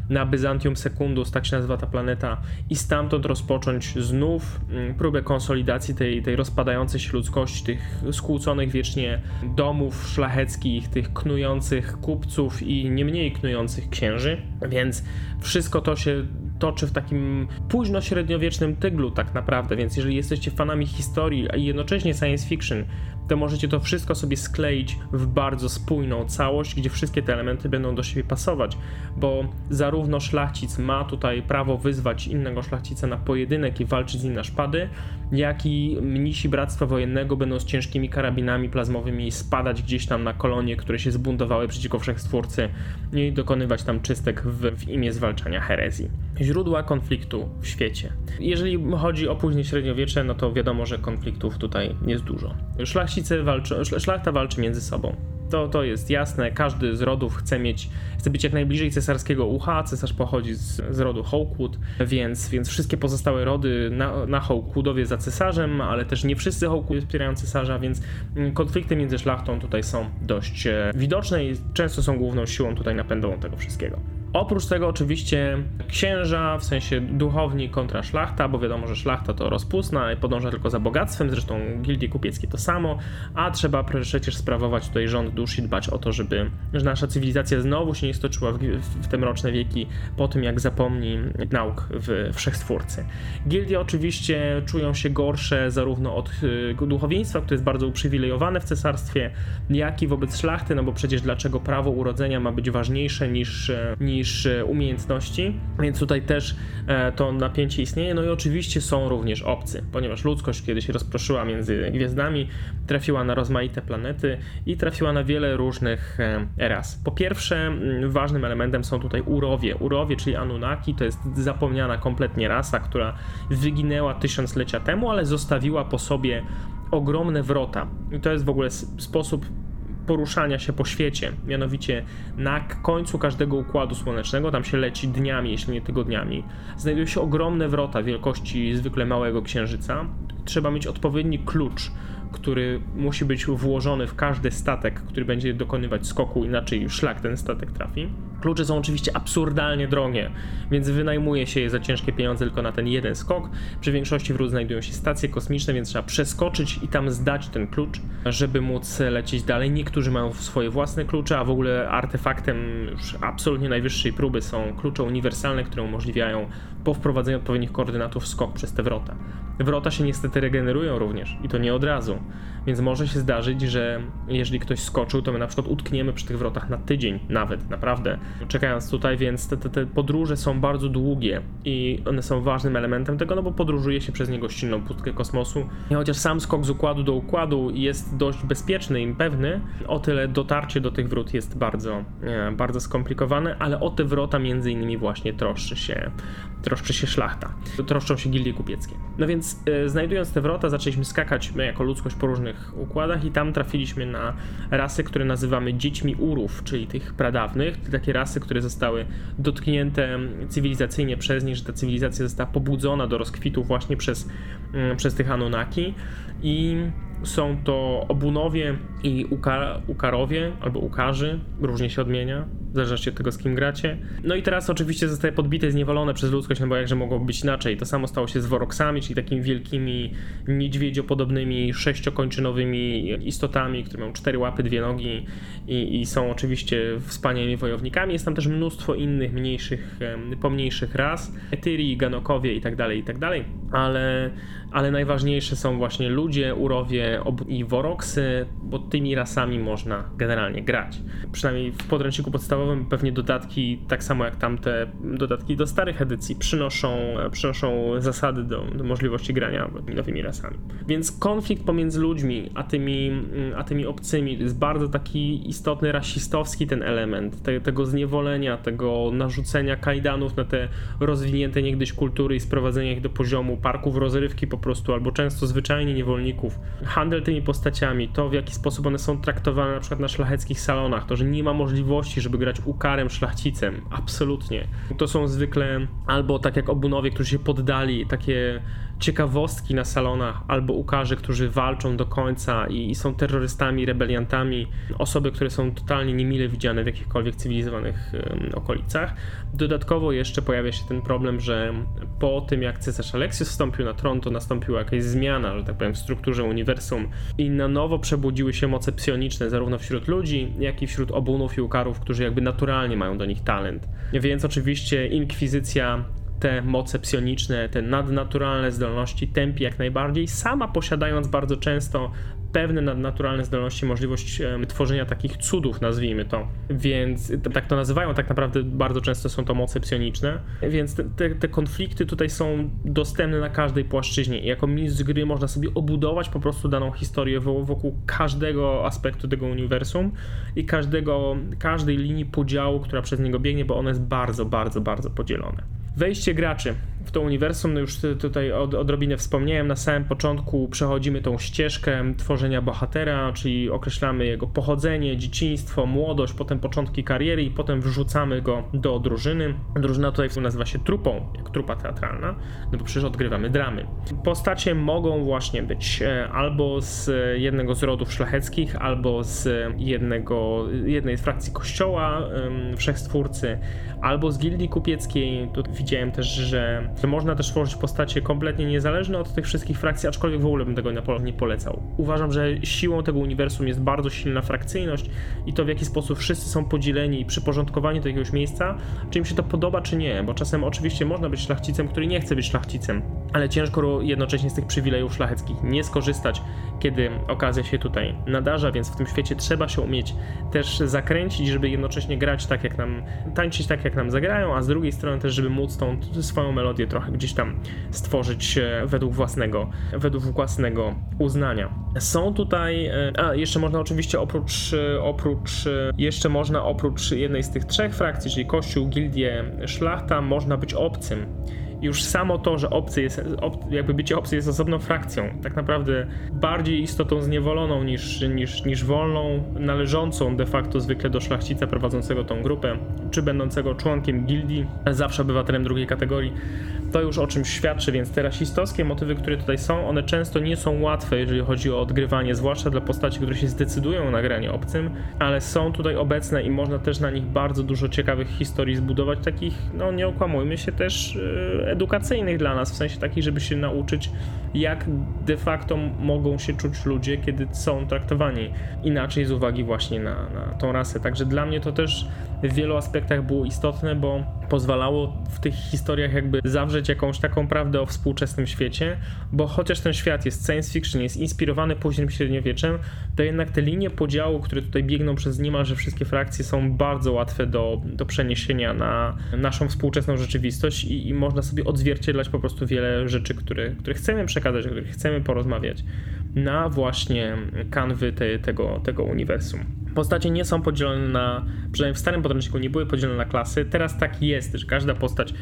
S1: na Byzantium Secundus, tak się nazywa ta planeta, i stamtąd rozpocząć znów mm, próbę konsolidacji tej, tej rozpadającej się ludzkości, tych skłóconych wiecznie domów szlacheckich, tych knujących kupców i nie mniej knujących księży. Więc wszystko to się toczy w takim późno średniowiecznym tyglu tak naprawdę, więc jeżeli jesteście fanami historii, a jednocześnie science fiction, to możecie to wszystko sobie skleić w bardzo spójną całość, gdzie wszystkie te elementy będą do siebie pasować, bo zarówno szlachcic ma tutaj prawo wyzwać innego szlachcica na pojedynek i walczyć z nim na szpady, jak i mnisi Bractwa Wojennego będą z ciężkimi karabinami plazmowymi spadać gdzieś tam na kolonie, które się zbuntowały przeciwko Wszechstwórcy i dokonywać tam czystek w, w imię zwalczania herezji. Źródła konfliktu w świecie. Jeżeli chodzi o później średniowiecze, no to wiadomo, że konfliktów tutaj jest dużo. Walczą, szlachta walczy między sobą. To, to jest jasne, każdy z rodów chce mieć, chce być jak najbliżej cesarskiego ucha, cesarz pochodzi z, z rodu Hawkwood, więc, więc wszystkie pozostałe rody na, na Hawkwoodowie za cesarzem, ale też nie wszyscy Hawkwood wspierają cesarza, więc mm, konflikty między szlachtą tutaj są dość e, widoczne i często są główną siłą tutaj napędową tego wszystkiego. Oprócz tego oczywiście księża, w sensie duchowni kontra szlachta, bo wiadomo, że szlachta to rozpustna i podąża tylko za bogactwem, zresztą gildie kupieckie to samo, a trzeba przecież sprawować tutaj rząd dusz i dbać o to, żeby że nasza cywilizacja znowu się nie stoczyła w, w te mroczne wieki po tym, jak zapomni nauk w Wszechstwórcy. Gildie oczywiście czują się gorsze zarówno od y, duchowieństwa, które jest bardzo uprzywilejowane w cesarstwie, jak i wobec szlachty, no bo przecież dlaczego prawo urodzenia ma być ważniejsze niż, niż niż e, umiejętności, więc tutaj też e, to napięcie istnieje. No i oczywiście są również obcy, ponieważ ludzkość kiedyś rozproszyła między gwiazdami, trafiła na rozmaite planety i trafiła na wiele różnych e, ras. Po pierwsze, ważnym elementem są tutaj urowie. Urowie, czyli Anunnaki, to jest zapomniana kompletnie rasa, która wyginęła tysiąclecia temu, ale zostawiła po sobie ogromne wrota. I to jest w ogóle sposób poruszania się po świecie. Mianowicie na końcu każdego układu słonecznego, tam się leci dniami, jeśli nie tygodniami, znajdują się ogromne wrota wielkości zwykle małego księżyca. Trzeba mieć odpowiedni klucz, który musi być włożony w każdy statek, który będzie dokonywać skoku, inaczej szlak ten statek trafi. Klucze są oczywiście absurdalnie drogie, więc wynajmuje się je za ciężkie pieniądze tylko na ten jeden skok. Przy większości wrót znajdują się stacje kosmiczne, więc trzeba przeskoczyć i tam zdać ten klucz, żeby móc lecieć dalej. Niektórzy mają swoje własne klucze, a w ogóle artefaktem absolutnie najwyższej próby są klucze uniwersalne, które umożliwiają po wprowadzeniu odpowiednich koordynatów skok przez te wrota. Wrota się niestety regenerują również i to nie od razu, więc może się zdarzyć, że jeżeli ktoś skoczył, to my na przykład utkniemy przy tych wrotach na tydzień nawet, naprawdę, czekając tutaj, więc te, te, te podróże są bardzo długie i one są ważnym elementem tego, no bo podróżuje się przez niegościnną pustkę kosmosu. I chociaż sam skok z układu do układu jest dość bezpieczny i pewny, o tyle dotarcie do tych wrót jest bardzo, e, bardzo skomplikowane, ale o te wrota między innymi właśnie troszczy się, troszczy się szlachta, troszczą się gildie kupieckie. No więc e, znajdując te wrota zaczęliśmy skakać my jako ludzkość po różnych układach i tam trafiliśmy na rasy, które nazywamy dziećmi Urów, czyli tych pradawnych, takie rasy, które zostały dotknięte cywilizacyjnie przez nich, że ta cywilizacja została pobudzona do rozkwitu właśnie przez, mm, przez tych Anunnaki. I są to Obunowie i Uka Ukarowie, albo Ukarzy, różnie się odmienia, w zależności od tego, z kim gracie. No i teraz oczywiście zostaje podbite i zniewolone przez ludzkość, no bo jakże mogło być inaczej. To samo stało się z Woroksami, czyli takimi wielkimi, niedźwiedziopodobnymi, sześciokończynowymi istotami, które mają cztery łapy, dwie nogi i, i są oczywiście wspaniałymi wojownikami. Jest tam też mnóstwo innych, mniejszych, pomniejszych ras, Etyri, Ganokowie i tak dalej, i tak dalej, ale, ale najważniejsze są właśnie ludzie, urowie i Woroksy, bo tymi rasami można generalnie grać. Przynajmniej w podręczniku podstawowym pewnie dodatki, tak samo jak tamte dodatki do starych edycji, przynoszą, przynoszą zasady do, do możliwości grania nowymi rasami. Więc konflikt pomiędzy ludźmi a tymi, a tymi obcymi jest bardzo taki istotny, rasistowski ten element, te, tego zniewolenia, tego narzucenia kajdanów na te rozwinięte niegdyś kultury i sprowadzenia ich do poziomu parków rozrywki po prostu, albo często zwyczajnie niewolników. Handel tymi postaciami, to w jaki sposób one są traktowane na przykład na szlacheckich salonach, to, że nie ma możliwości, żeby grać ukarem szlachcicem, absolutnie. To są zwykle albo tak jak obunowie, którzy się poddali, takie ciekawostki na salonach, albo ukarze, którzy walczą do końca i, i są terrorystami, rebeliantami, osoby, które są totalnie niemile widziane w jakichkolwiek cywilizowanych em, okolicach. Dodatkowo jeszcze pojawia się ten problem, że po tym jak cesarz Aleksius wstąpił na tron, to nastąpiła jakaś zmiana, że tak powiem, w strukturze uniwersum i na nowo przebudziły się moce psioniczne zarówno wśród ludzi, jak i wśród obunów i ukarów, którzy jakby naturalnie mają do nich talent. Więc oczywiście inkwizycja te moce psioniczne, te nadnaturalne zdolności tępi jak najbardziej, sama posiadając bardzo często pewne nadnaturalne zdolności, możliwość tworzenia takich cudów, nazwijmy to. Więc tak to nazywają, tak naprawdę bardzo często są to moce psioniczne. Więc te, te, konflikty tutaj są dostępne na każdej płaszczyźnie. Jako mistrz gry można sobie obudować po prostu daną historię wo- wokół każdego aspektu tego uniwersum i każdego, każdej linii podziału, która przez niego biegnie, bo ono jest bardzo, bardzo, bardzo podzielone. Wejście graczy w to uniwersum, no już tutaj od, odrobinę wspomniałem, na samym początku przechodzimy tą ścieżkę tworzenia bohatera, czyli określamy jego pochodzenie, dzieciństwo, młodość, potem początki kariery i potem wrzucamy go do drużyny. Drużyna tutaj nazywa się trupą, jak trupa teatralna, no bo przecież odgrywamy dramy. Postacie mogą właśnie być e, albo z jednego z rodów szlacheckich, albo z jednego, jednej z frakcji kościoła wszechstwórcy, albo z gildii kupieckiej. Tu widziałem też, że można też tworzyć postacie kompletnie niezależne od tych wszystkich frakcji, aczkolwiek w ogóle bym tego nie po- nie polecał. Uważam, że siłą tego uniwersum jest bardzo silna frakcyjność i to w jaki sposób wszyscy są podzieleni i przyporządkowani do jakiegoś miejsca, czy im się to podoba, czy nie, bo czasem oczywiście można być szlachcicem, który nie chce być szlachcicem, ale ciężko jednocześnie z tych przywilejów szlacheckich nie skorzystać, kiedy okazja się tutaj nadarza, więc w tym świecie trzeba się umieć też zakręcić, żeby jednocześnie grać tak, jak nam, tańczyć tak, jak nam zagrają, a z drugiej strony też, żeby móc tą swoją melodię trochę gdzieś tam stworzyć e, według własnego, według własnego uznania. Są tutaj, e, a jeszcze można oczywiście oprócz, e, oprócz, jeszcze można oprócz jednej z tych trzech frakcji, czyli Kościół, Gildię, Szlachta, można być obcym już samo to, że obcy jest, ob, jakby bycie obcy jest osobną frakcją, tak naprawdę bardziej istotą zniewoloną niż, niż, niż wolną, należącą de facto zwykle do szlachcica prowadzącego tą grupę, czy będącego członkiem gildii, zawsze obywatelem drugiej kategorii. To już o czymś świadczy, więc te rasistowskie motywy, które tutaj są, one często nie są łatwe, jeżeli chodzi o odgrywanie, zwłaszcza dla postaci, które się zdecydują na granie obcym, ale są tutaj obecne i można też na nich bardzo dużo ciekawych historii zbudować, takich, no nie okłamujmy się, też yy, edukacyjnych dla nas, w sensie takich, żeby się nauczyć, jak de facto mogą się czuć ludzie, kiedy są traktowani inaczej z uwagi właśnie na, na tą rasę. Także dla mnie to też w wielu aspektach było istotne, bo pozwalało w tych historiach jakby zawrzeć jakąś taką prawdę o współczesnym świecie, bo chociaż ten świat jest science fiction, jest inspirowany późnym średniowieczem, to jednak te linie podziału, które tutaj biegną przez niemalże wszystkie frakcje są bardzo łatwe do, do przeniesienia na naszą współczesną rzeczywistość i, i można sobie odzwierciedlać po prostu wiele rzeczy, które, które chcemy przekazać, o których chcemy porozmawiać na właśnie kanwy te, tego, tego uniwersum. Postacie nie są podzielone na, przynajmniej w starym podręczniku nie były podzielone na klasy, teraz tak jest, że każda postać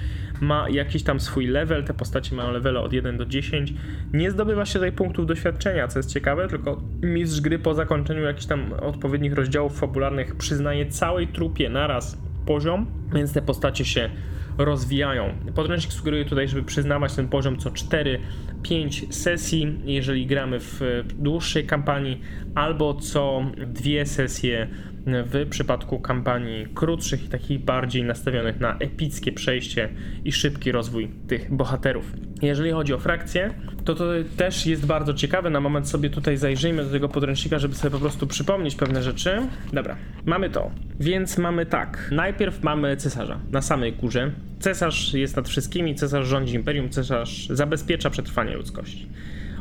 S1: ma jakiś tam swój level, te postacie mają levele od 1 do 10. Nie zdobywa się tutaj punktów doświadczenia, co jest ciekawe, tylko mistrz gry po zakończeniu jakichś tam odpowiednich rozdziałów fabularnych przyznaje całej trupie naraz poziom, więc te postacie się rozwijają. Podręcznik sugeruje tutaj, żeby przyznawać ten poziom co 4-5 sesji, jeżeli gramy w dłuższej kampanii, albo co dwie sesje w przypadku kampanii krótszych i takich bardziej nastawionych na epickie przejście i szybki rozwój tych bohaterów. Jeżeli chodzi o frakcje, to to też jest bardzo ciekawe. Na moment sobie tutaj zajrzyjmy do tego podręcznika, żeby sobie po prostu przypomnieć pewne rzeczy. Dobra, mamy to. Więc mamy tak. Najpierw mamy cesarza na samej górze. Cesarz jest nad wszystkimi, cesarz rządzi imperium, cesarz zabezpiecza przetrwanie ludzkości.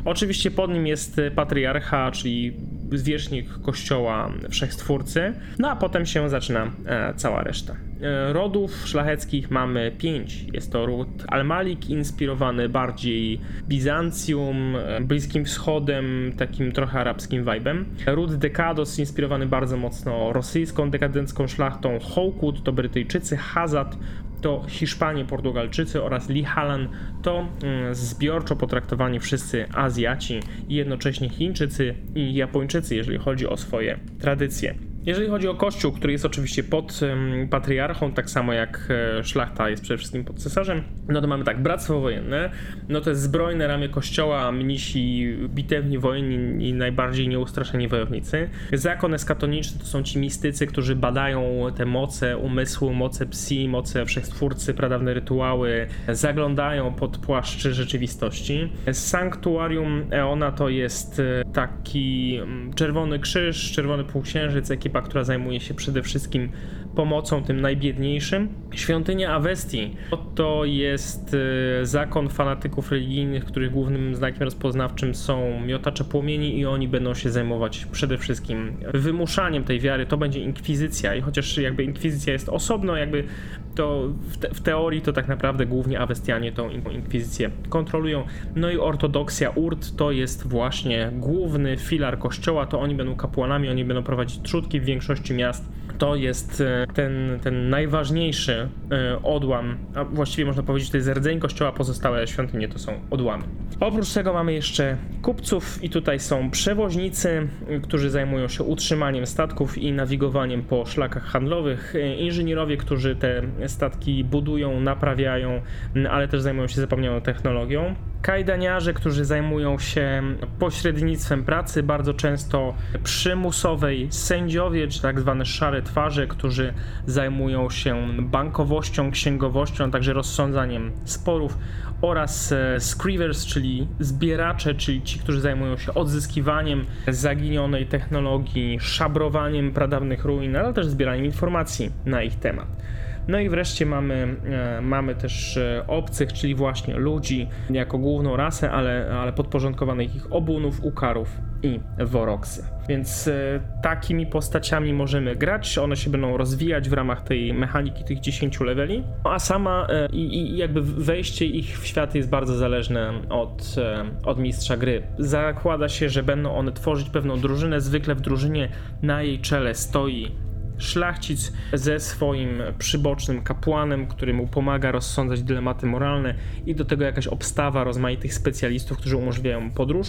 S1: Oczywiście pod nim jest patriarcha, czyli zwierzchnik kościoła wszechstwórcy, no a potem się zaczyna e, cała reszta. E, rodów szlacheckich mamy pięć. Jest to ród Al-Malik, inspirowany bardziej Bizancjum, e, Bliskim Wschodem, takim trochę arabskim vibem. Ród Dekados, inspirowany bardzo mocno rosyjską dekadencką szlachtą. Hawkwood to Brytyjczycy, Hazat to Hiszpanie, Portugalczycy oraz Lihalan to mm, zbiorczo potraktowani wszyscy Azjaci i jednocześnie Chińczycy i Japończycy, jeżeli chodzi o swoje tradycje. Jeżeli chodzi o kościół, który jest oczywiście pod patriarchą, tak samo jak e, szlachta jest przede wszystkim pod cesarzem, no to mamy tak, bractwo wojenne, no to jest zbrojne ramię kościoła, mnisi bitewni wojenni i najbardziej nieustraszeni wojownicy. Zakon eskatoniczny to są ci mistycy, którzy badają te moce umysłu, moce psi, moce wszechstwórcy, pradawne rytuały, zaglądają pod płaszcz rzeczywistości. Sanktuarium Eona to jest e, taki mm, czerwony krzyż, czerwony półksiężyc, ekipa która zajmuje się przede wszystkim pomocą tym najbiedniejszym. Świątynia Avesti to jest e, zakon fanatyków religijnych, których głównym znakiem rozpoznawczym są miotacze płomieni i oni będą się zajmować przede wszystkim wymuszaniem tej wiary. To będzie inkwizycja i chociaż jakby inkwizycja jest osobno, jakby to w, te, w teorii to tak naprawdę głównie Awestianie tą inkwizycję kontrolują. No i ortodoksja Urt to jest właśnie główny filar kościoła, to oni będą kapłanami, oni będą prowadzić trzutki w większości miast to jest e, ten, ten najważniejszy e, odłam, a właściwie można powiedzieć, to jest rdzeń kościoła, pozostałe świątynie to są odłamy. Oprócz tego mamy jeszcze kupców i tutaj są przewoźnicy, którzy zajmują się utrzymaniem statków i nawigowaniem po szlakach handlowych, e, inżynierowie, którzy te statki budują, naprawiają, ale też zajmują się zapomnianą technologią kajdaniarze, którzy zajmują się pośrednictwem pracy, bardzo często przymusowej, sędziowie, czy tak zwane szare twarze, którzy zajmują się bankowością, księgowością, a także rozsądzaniem sporów oraz e, screevers, czyli zbieracze, czyli ci, którzy zajmują się odzyskiwaniem zaginionej technologii, szabrowaniem pradawnych ruin, ale też zbieraniem informacji na ich temat. No i wreszcie mamy, e, mamy też e, obcych, czyli właśnie ludzi jako główną rasę, ale, ale podporządkowanych ich obunów, ukarów i woroksy. Więc e, takimi postaciami możemy grać, one się będą rozwijać w ramach tej mechaniki tych 10 leveli, a sama i, i jakby wejście ich w świat jest bardzo zależne od, od mistrza gry. Zakłada się, że będą one tworzyć pewną drużynę, zwykle w drużynie na jej czele stoi szlachcic ze swoim przybocznym kapłanem, który mu pomaga rozsądzać dylematy moralne i do tego jakaś obstawa rozmaitych specjalistów, którzy umożliwiają podróż.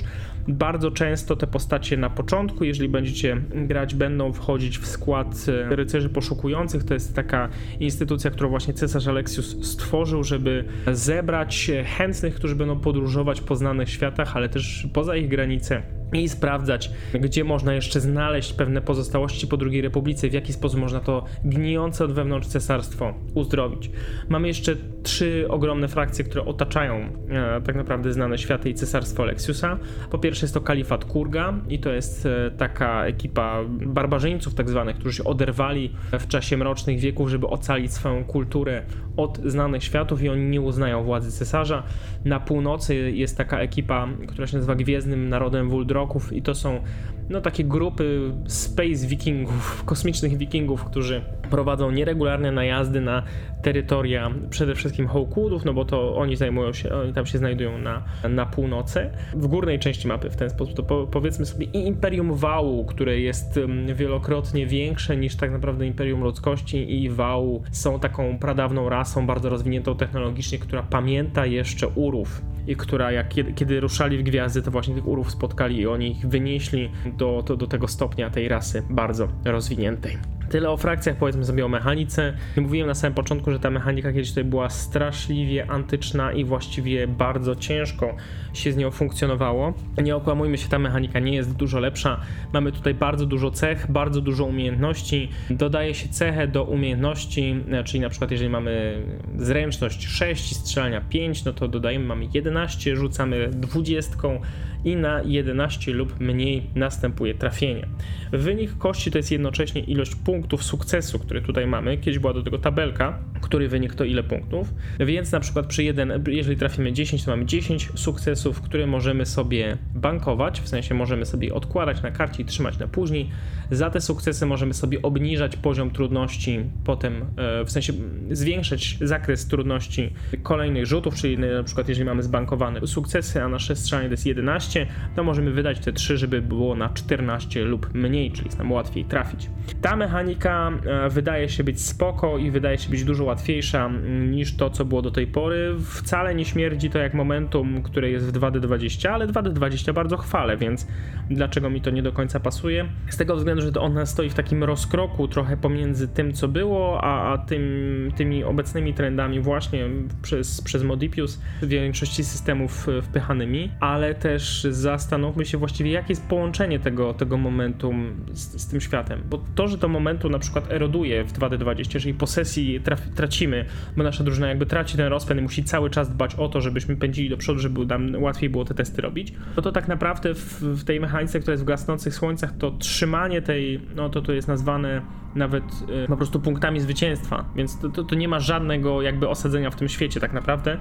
S1: Bardzo często te postacie na początku, jeżeli będziecie grać, będą wchodzić w skład e, rycerzy poszukujących. To jest taka instytucja, którą właśnie cesarz Aleksius stworzył, żeby zebrać chętnych, którzy będą podróżować po znanych światach, ale też poza ich granice i sprawdzać, gdzie można jeszcze znaleźć pewne pozostałości po II Republice, w jaki sposób można to gnijące od wewnątrz cesarstwo uzdrowić. Mamy jeszcze trzy ogromne frakcje, które otaczają e, tak naprawdę znane światy i cesarstwo Alexiusa. Po pierwsze jest to kalifat Kurga i to jest e, taka ekipa barbarzyńców tak zwanych, którzy się oderwali w czasie mrocznych wieków, żeby ocalić swoją kulturę od znanych światów i oni nie uznają władzy cesarza. Na północy jest taka ekipa, która się nazywa Gwiezdnym Narodem Wuldroków i to są no, takie grupy space wikingów, kosmicznych wikingów, którzy prowadzą nieregularne najazdy na terytoria przede wszystkim Hawkwoodów, no bo to oni zajmują się, oni tam się znajdują na, na północy. W górnej części mapy w ten sposób to po, powiedzmy sobie i Imperium Wału, które jest wielokrotnie większe niż tak naprawdę Imperium Ludzkości i Wału są taką pradawną rasą, bardzo rozwiniętą technologicznie, która pamięta jeszcze Urów i która jak kiedy, ruszali w gwiazdy, to właśnie tych Urów spotkali i oni ich wynieśli do, do, do tego stopnia tej rasy bardzo rozwiniętej. Tyle o frakcjach, powiedzmy sobie o mechanice. Mówiłem na samym początku, że ta mechanika kiedyś tutaj była straszliwie antyczna i właściwie bardzo ciężko się z nią funkcjonowało. Nie okłamujmy się, ta mechanika nie jest dużo lepsza. Mamy tutaj bardzo dużo cech, bardzo dużo umiejętności. Dodaje się cechę do umiejętności, e, czyli na przykład jeżeli mamy zręczność 6 i strzelania 5, no to dodajemy, mamy 11, rzucamy 20 i na 11 lub mniej następuje trafienie. Wynik kości to jest jednocześnie ilość punktów sukcesu, który tutaj mamy. Kiedyś była do tego tabelka, który wynik to ile punktów. Więc na przykład przy 1, jeżeli trafimy 10, to mamy 10 sukcesów, które możemy sobie bankować, w sensie możemy sobie odkładać na karcie i trzymać na później. Za te sukcesy możemy sobie obniżać poziom trudności, potem e, w sensie zwiększać zakres trudności kolejnych rzutów, czyli na przykład jeżeli mamy zbankowane sukcesy, a nasze strzelanie to jest 11, to możemy wydać te 3, żeby było na 14 lub mniej, czyli jest nam łatwiej trafić. Ta mechanika e, wydaje się być spoko i wydaje się być dużo łatwiejsza niż to, co było do tej pory. Wcale nie śmierdzi to jak momentum, które jest w 2D20, ale 2D20 bardzo chwalę, więc dlaczego mi to nie do końca pasuje? Z tego względu, że to ona stoi w takim rozkroku trochę pomiędzy tym, co było, a, a tym, tymi obecnymi trendami właśnie przez, przez Modipius w większości systemów wpychanymi, ale też zastanówmy się właściwie, jakie jest połączenie tego, tego momentum z, z tym światem, bo to, że to momentum na przykład eroduje w 2D20, jeżeli po sesji traf, tracimy, bo nasza drużyna jakby traci ten rozpęd i musi cały czas dbać o to, żebyśmy pędzili do przodu, żeby nam łatwiej było te testy robić, no to tak naprawdę w, w tej mechanice, która jest w gasnących słońcach, to trzymanie tej, no to to jest nazwane nawet y, po prostu punktami zwycięstwa, więc to, to, to, nie ma żadnego jakby osadzenia w tym świecie tak naprawdę.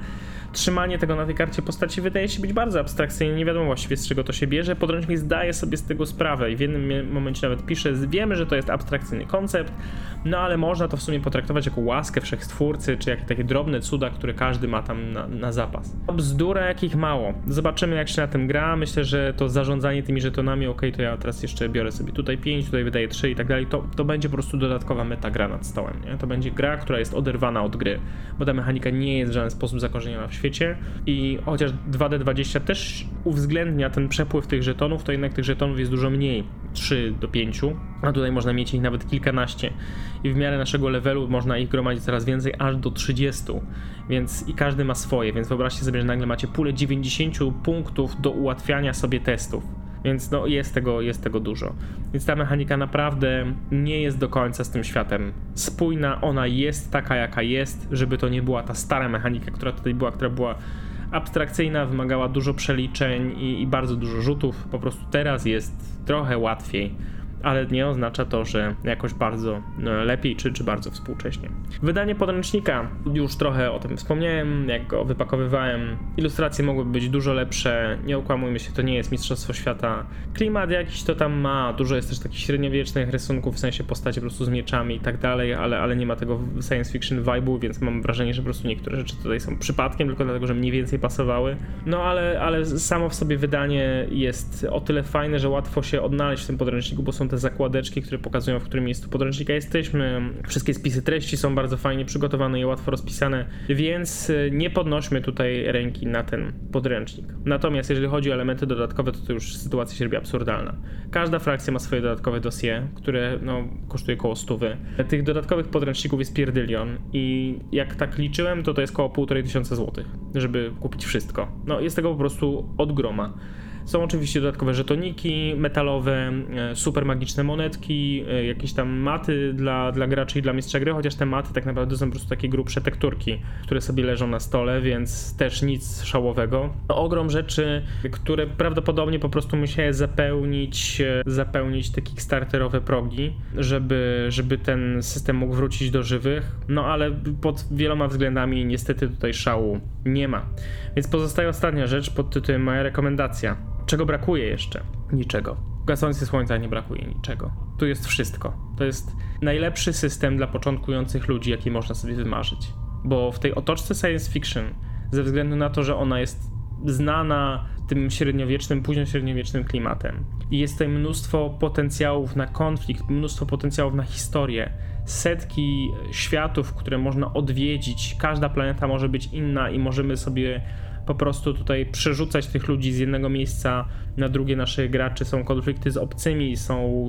S1: Trzymanie tego na tej karcie postaci wydaje się być bardzo abstrakcyjne, nie wiadomo właściwie z czego to się bierze. Podręcznik zdaje sobie z tego sprawę i w jednym momencie nawet pisze, wiemy, że to jest abstrakcyjny koncept, no ale można to w sumie potraktować jako łaskę wszechstwórcy, czy jakieś takie drobne cuda, które każdy ma tam na, na zapas. Bzdura jakich mało. Zobaczymy jak się na tym gra, myślę, że to zarządzanie tymi żetonami, ok, to ja teraz jeszcze biorę sobie tutaj 5, tutaj wydaję 3 i tak dalej, to, to będzie po prostu dodatkowa metagra nad stołem, nie? To będzie gra, która jest oderwana od gry, bo ta mechanika nie jest w żaden sposób zakorzeniona w świecie i chociaż 2D20 też uwzględnia ten przepływ tych żetonów, to jednak tych żetonów jest dużo mniej, 3 do 5, a tutaj można mieć ich nawet kilkanaście. I w miarę naszego levelu można ich gromadzić coraz więcej, aż do 30, więc i każdy ma swoje, więc wyobraźcie sobie, że nagle macie pulę 90 punktów do ułatwiania sobie testów więc no jest tego, jest tego dużo. Więc ta mechanika naprawdę nie jest do końca z tym światem spójna. Ona jest taka, jaka jest, żeby to nie była ta stara mechanika, która tutaj była, która była abstrakcyjna, wymagała dużo przeliczeń i, i bardzo dużo rzutów. Po prostu teraz jest trochę łatwiej ale nie oznacza to, że jakoś bardzo no, lepiej czy, czy bardzo współcześnie. Wydanie podręcznika, już trochę o tym wspomniałem, jak go wypakowywałem. Ilustracje mogłyby być dużo lepsze, nie okłamujmy się, to nie jest Mistrzostwo Świata. Klimat jakiś to tam ma, dużo jest też takich średniowiecznych rysunków, w sensie postaci po prostu z mieczami i tak dalej, ale, ale nie ma tego science fiction vibe'u, więc mam wrażenie, że po prostu niektóre rzeczy tutaj są przypadkiem, tylko dlatego, że mniej więcej pasowały. No ale, ale samo w sobie wydanie jest o tyle fajne, że łatwo się odnaleźć w tym podręczniku, bo są te zakładeczki, które pokazują, w którym miejscu podręcznika jesteśmy. Wszystkie spisy treści są bardzo fajnie przygotowane i łatwo rozpisane, więc y, nie podnośmy tutaj ręki na ten podręcznik. Natomiast jeżeli chodzi o elementy dodatkowe, to, to już sytuacja się robi absurdalna. Każda frakcja ma swoje dodatkowe dosie, które no, kosztuje około stówy. Tych dodatkowych podręczników jest pierdylion i jak tak liczyłem, to to jest około 1,5 tysiąca złotych, żeby kupić wszystko. No jest tego po prostu od groma. Są oczywiście dodatkowe żetoniki metalowe, e, super magiczne monetki, e, jakieś tam maty dla, dla graczy i dla mistrza gry, chociaż te maty tak naprawdę są po prostu takie grubsze tekturki, które sobie leżą na stole, więc też nic szałowego. Ogrom rzeczy, które prawdopodobnie po prostu musiały zapełnić, e, zapełnić te kickstarterowe progi, żeby, żeby ten system mógł wrócić do żywych, no ale pod wieloma względami niestety tutaj szału nie ma. Więc pozostaje ostatnia rzecz pod tytułem moja rekomendacja. Czego brakuje jeszcze? Niczego. Gasący słońca nie brakuje niczego. Tu jest wszystko. To jest najlepszy system dla początkujących ludzi, jaki można sobie wymarzyć. Bo w tej otoczce science fiction, ze względu na to, że ona jest znana tym średniowiecznym, późnośredniowiecznym klimatem. I jest tutaj mnóstwo potencjałów na konflikt, mnóstwo potencjałów na historię, setki światów, które można odwiedzić. Każda planeta może być inna i możemy sobie po prostu tutaj przerzucać tych ludzi z jednego miejsca na drugie naszych graczy. Są konflikty z obcymi, są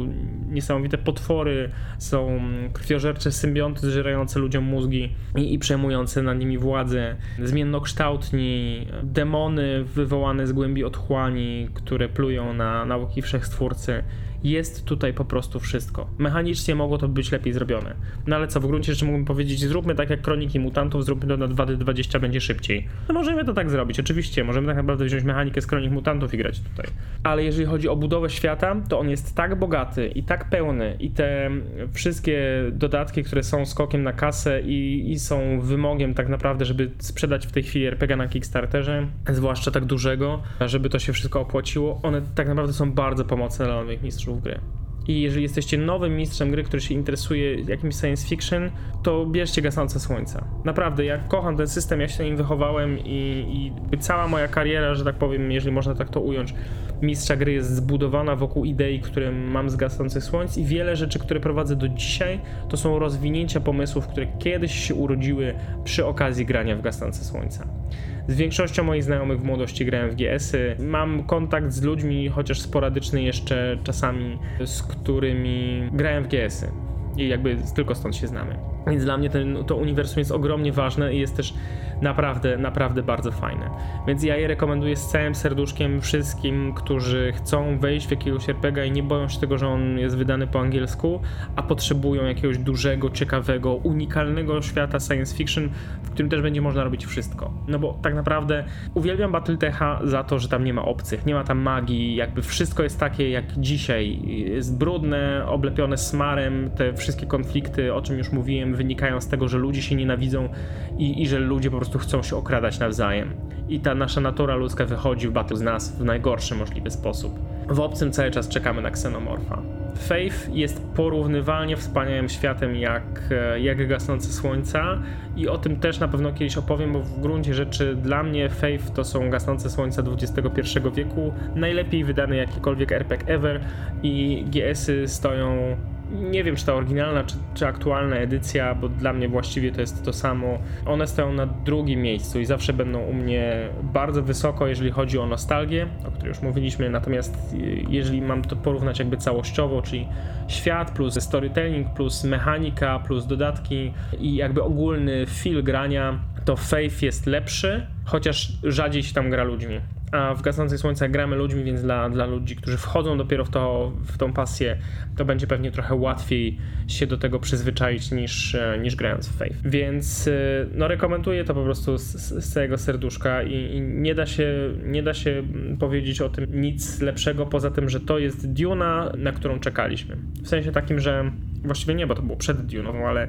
S1: niesamowite potwory, są krwiożercze symbionty zżerające ludziom mózgi i, i przejmujące nad nimi władzę, zmiennokształtni, demony wywołane z głębi otchłani, które plują na nauki wszechstwórcy jest tutaj po prostu wszystko. Mechanicznie mogło to być lepiej zrobione. No ale co, w gruncie rzeczy mógłbym powiedzieć, zróbmy tak jak Kroniki Mutantów, zróbmy to na 2D20, będzie szybciej. No możemy to tak zrobić, oczywiście, możemy tak naprawdę wziąć mechanikę z Kronik Mutantów i grać tutaj. Ale jeżeli chodzi o budowę świata, to on jest tak bogaty i tak pełny i te wszystkie dodatki, które są skokiem na kasę i, i są wymogiem tak naprawdę, żeby sprzedać w tej chwili RPG na Kickstarterze, zwłaszcza tak dużego, żeby to się wszystko opłaciło, one tak naprawdę są bardzo pomocne dla nowych mistrzów mistrzów gry. I jeżeli jesteście nowym mistrzem gry, który się interesuje jakimś science fiction, to bierzcie Gasnące Słońca. Naprawdę, ja kocham ten system, ja się nim wychowałem i, i cała moja kariera, że tak powiem, jeżeli można tak to ująć, mistrza gry jest zbudowana wokół idei, które mam z Gasnących Słońc i wiele rzeczy, które prowadzę do dzisiaj, to są rozwinięcia pomysłów, które kiedyś się urodziły przy okazji grania w Gasnące Słońca. Z większością moich znajomych w młodości grałem w GS-y. Mam kontakt z ludźmi, chociaż sporadyczny jeszcze czasami, z którymi grałem w GS-y. I jakby tylko stąd się znamy. Więc dla mnie ten, to uniwersum jest ogromnie ważne i jest też naprawdę, naprawdę bardzo fajne. Więc ja je rekomenduję z całym serduszkiem wszystkim, którzy chcą wejść w jakiegoś RPG i nie boją się tego, że on jest wydany po angielsku, a potrzebują jakiegoś dużego, ciekawego, unikalnego świata science fiction, w którym też będzie można robić wszystko. No bo tak naprawdę uwielbiam Battletecha za to, że tam nie ma obcych, nie ma tam magii, jakby wszystko jest takie jak dzisiaj. Jest brudne, oblepione smarem, te wszystkie konflikty, o czym już mówiłem, wynikają z tego, że ludzie się nienawidzą i, i że ludzie po prostu chcą się okradać nawzajem. I ta nasza natura ludzka wychodzi w battle z nas w najgorszy możliwy sposób. W obcym cały czas czekamy na ksenomorfa. Faith jest porównywalnie wspaniałym światem jak, e, jak gasnące słońca i o tym też na pewno kiedyś opowiem, bo w gruncie rzeczy dla mnie Faith to są gasnące słońca XXI wieku, najlepiej wydany jakikolwiek RPG ever i GS-y stoją nie wiem, czy ta oryginalna, czy, czy, aktualna edycja, bo dla mnie właściwie to jest to samo. One stoją na drugim miejscu i zawsze będą u mnie bardzo wysoko, jeżeli chodzi o nostalgię, o której już mówiliśmy. Natomiast jeżeli mam to porównać jakby całościowo, czyli świat plus storytelling, plus mechanika, plus dodatki i jakby ogólny feel grania, to Faith jest lepszy, chociaż rzadziej się tam gra ludźmi a w Gasnącej Słońca gramy ludźmi, więc dla, dla ludzi, którzy wchodzą dopiero w, to, w tą pasję, to będzie pewnie trochę łatwiej się do tego przyzwyczaić niż, e, niż grając w Faith. Więc e, no rekomenduję to po prostu z, z całego serduszka i, i, nie, da się, nie da się powiedzieć o tym nic lepszego, poza tym, że to jest Duna, na którą czekaliśmy. W sensie takim, że właściwie nie, bo to było przed Duną, ale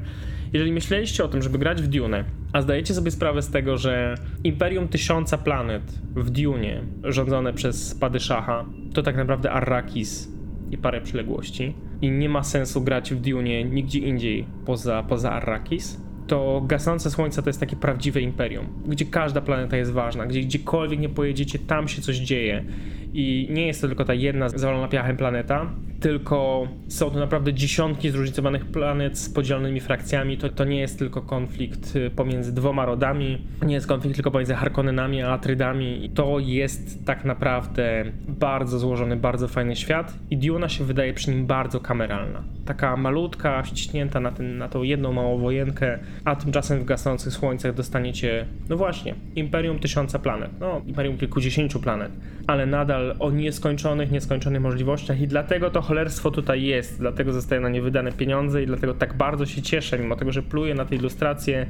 S1: jeżeli myśleliście o tym, żeby grać w Dune, a zdajecie sobie sprawę z tego, że Imperium Tysiąca Planet w Dune, rządzone przez Padyszaha, to tak naprawdę Arrakis i parę przyległości i nie ma sensu grać w Dune nigdzie indziej poza, poza Arrakis, to gasnące słońce to jest takie prawdziwe imperium, gdzie każda planeta jest ważna, gdzie gdziekolwiek nie pojedziecie, tam się coś dzieje. I nie jest to tylko ta jedna zawalona piachem planeta, tylko są to naprawdę dziesiątki zróżnicowanych planet z podzielonymi frakcjami. To, to nie jest tylko konflikt y, pomiędzy dwoma rodami, nie jest konflikt tylko pomiędzy Harkonnenami a Atrydami. To jest tak naprawdę bardzo złożony, bardzo fajny świat i Duna się wydaje przy nim bardzo kameralna. Taka malutka, ściśnięta na, ten, na tą jedną małą wojenkę, a tymczasem w gasnących słońcach dostaniecie, no właśnie, Imperium Tysiąca Planet, no Imperium kilkudziesięciu planet, ale nadal o nieskończonych, nieskończonych możliwościach i dlatego to cholerstwo tutaj jest, dlatego zostają na nie wydane pieniądze i dlatego tak bardzo się cieszę, mimo tego, że pluję na te ilustracje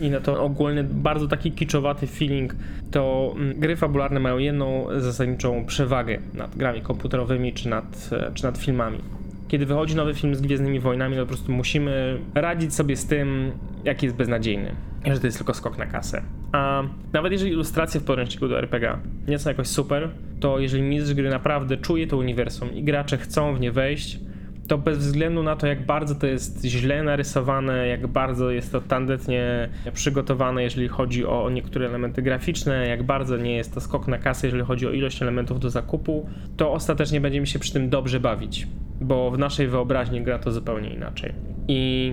S1: i na to ogólny, bardzo taki kiczowaty feeling, to mm, gry fabularne mają jedną zasadniczą przewagę nad grami komputerowymi czy nad, e, czy nad filmami kiedy wychodzi nowy film z Gwiezdnymi Wojnami, to po prostu musimy radzić sobie z tym, jaki jest beznadziejny. Że to jest tylko skok na kasę. A nawet jeżeli ilustracje w podręczniku do RPG nie są jakoś super, to jeżeli mistrz gry naprawdę czuje to uniwersum i gracze chcą w nie wejść, to bez względu na to, jak bardzo to jest źle narysowane, jak bardzo jest to tandetnie przygotowane, jeżeli chodzi o niektóre elementy graficzne, jak bardzo nie jest to skok na kasę, jeżeli chodzi o ilość elementów do zakupu, to ostatecznie będziemy się przy tym dobrze bawić, bo w naszej wyobraźni gra to zupełnie inaczej. I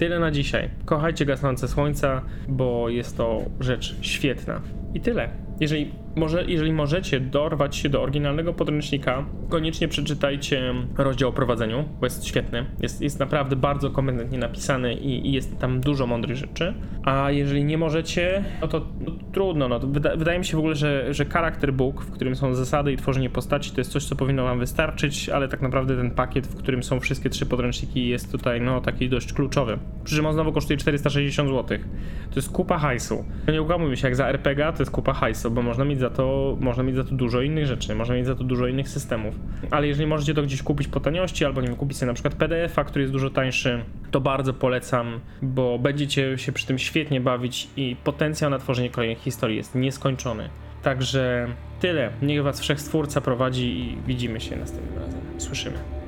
S1: tyle na dzisiaj. Kochajcie gasnące słońca, bo jest to rzecz świetna. I tyle. jeżeli, może, jeżeli możecie dorwać się do oryginalnego podręcznika, koniecznie przeczytajcie rozdział o prowadzeniu, bo jest świetny. Jest, jest naprawdę bardzo kompetentnie napisany i, i jest tam dużo mądrych rzeczy. A jeżeli nie możecie, no to no, trudno. No, to wyda, wydaje mi się w ogóle, że, że character book, w którym są zasady i tworzenie postaci, to jest coś, co powinno wam wystarczyć, ale tak naprawdę ten pakiet, w którym są wszystkie trzy podręczniki, jest tutaj no taki dość kluczowy. Przy czym on znowu kosztuje 460 zł. To jest kupa hajsu. No nie ukłamujmy się, jak za RPG to jest kupa hajsu, bo można za to, można mieć za to dużo innych rzeczy, można mieć za to dużo innych systemów. Ale jeżeli możecie to gdzieś kupić po taniości, albo nie wiem, kupić sobie na przykład PDF-a, który jest dużo tańszy, to bardzo polecam, bo będziecie się przy tym świetnie bawić i potencjał na tworzenie kolejnych historii jest nieskończony. Także tyle. Niech was wszechstwórca prowadzi i widzimy się następnym razem. Słyszymy.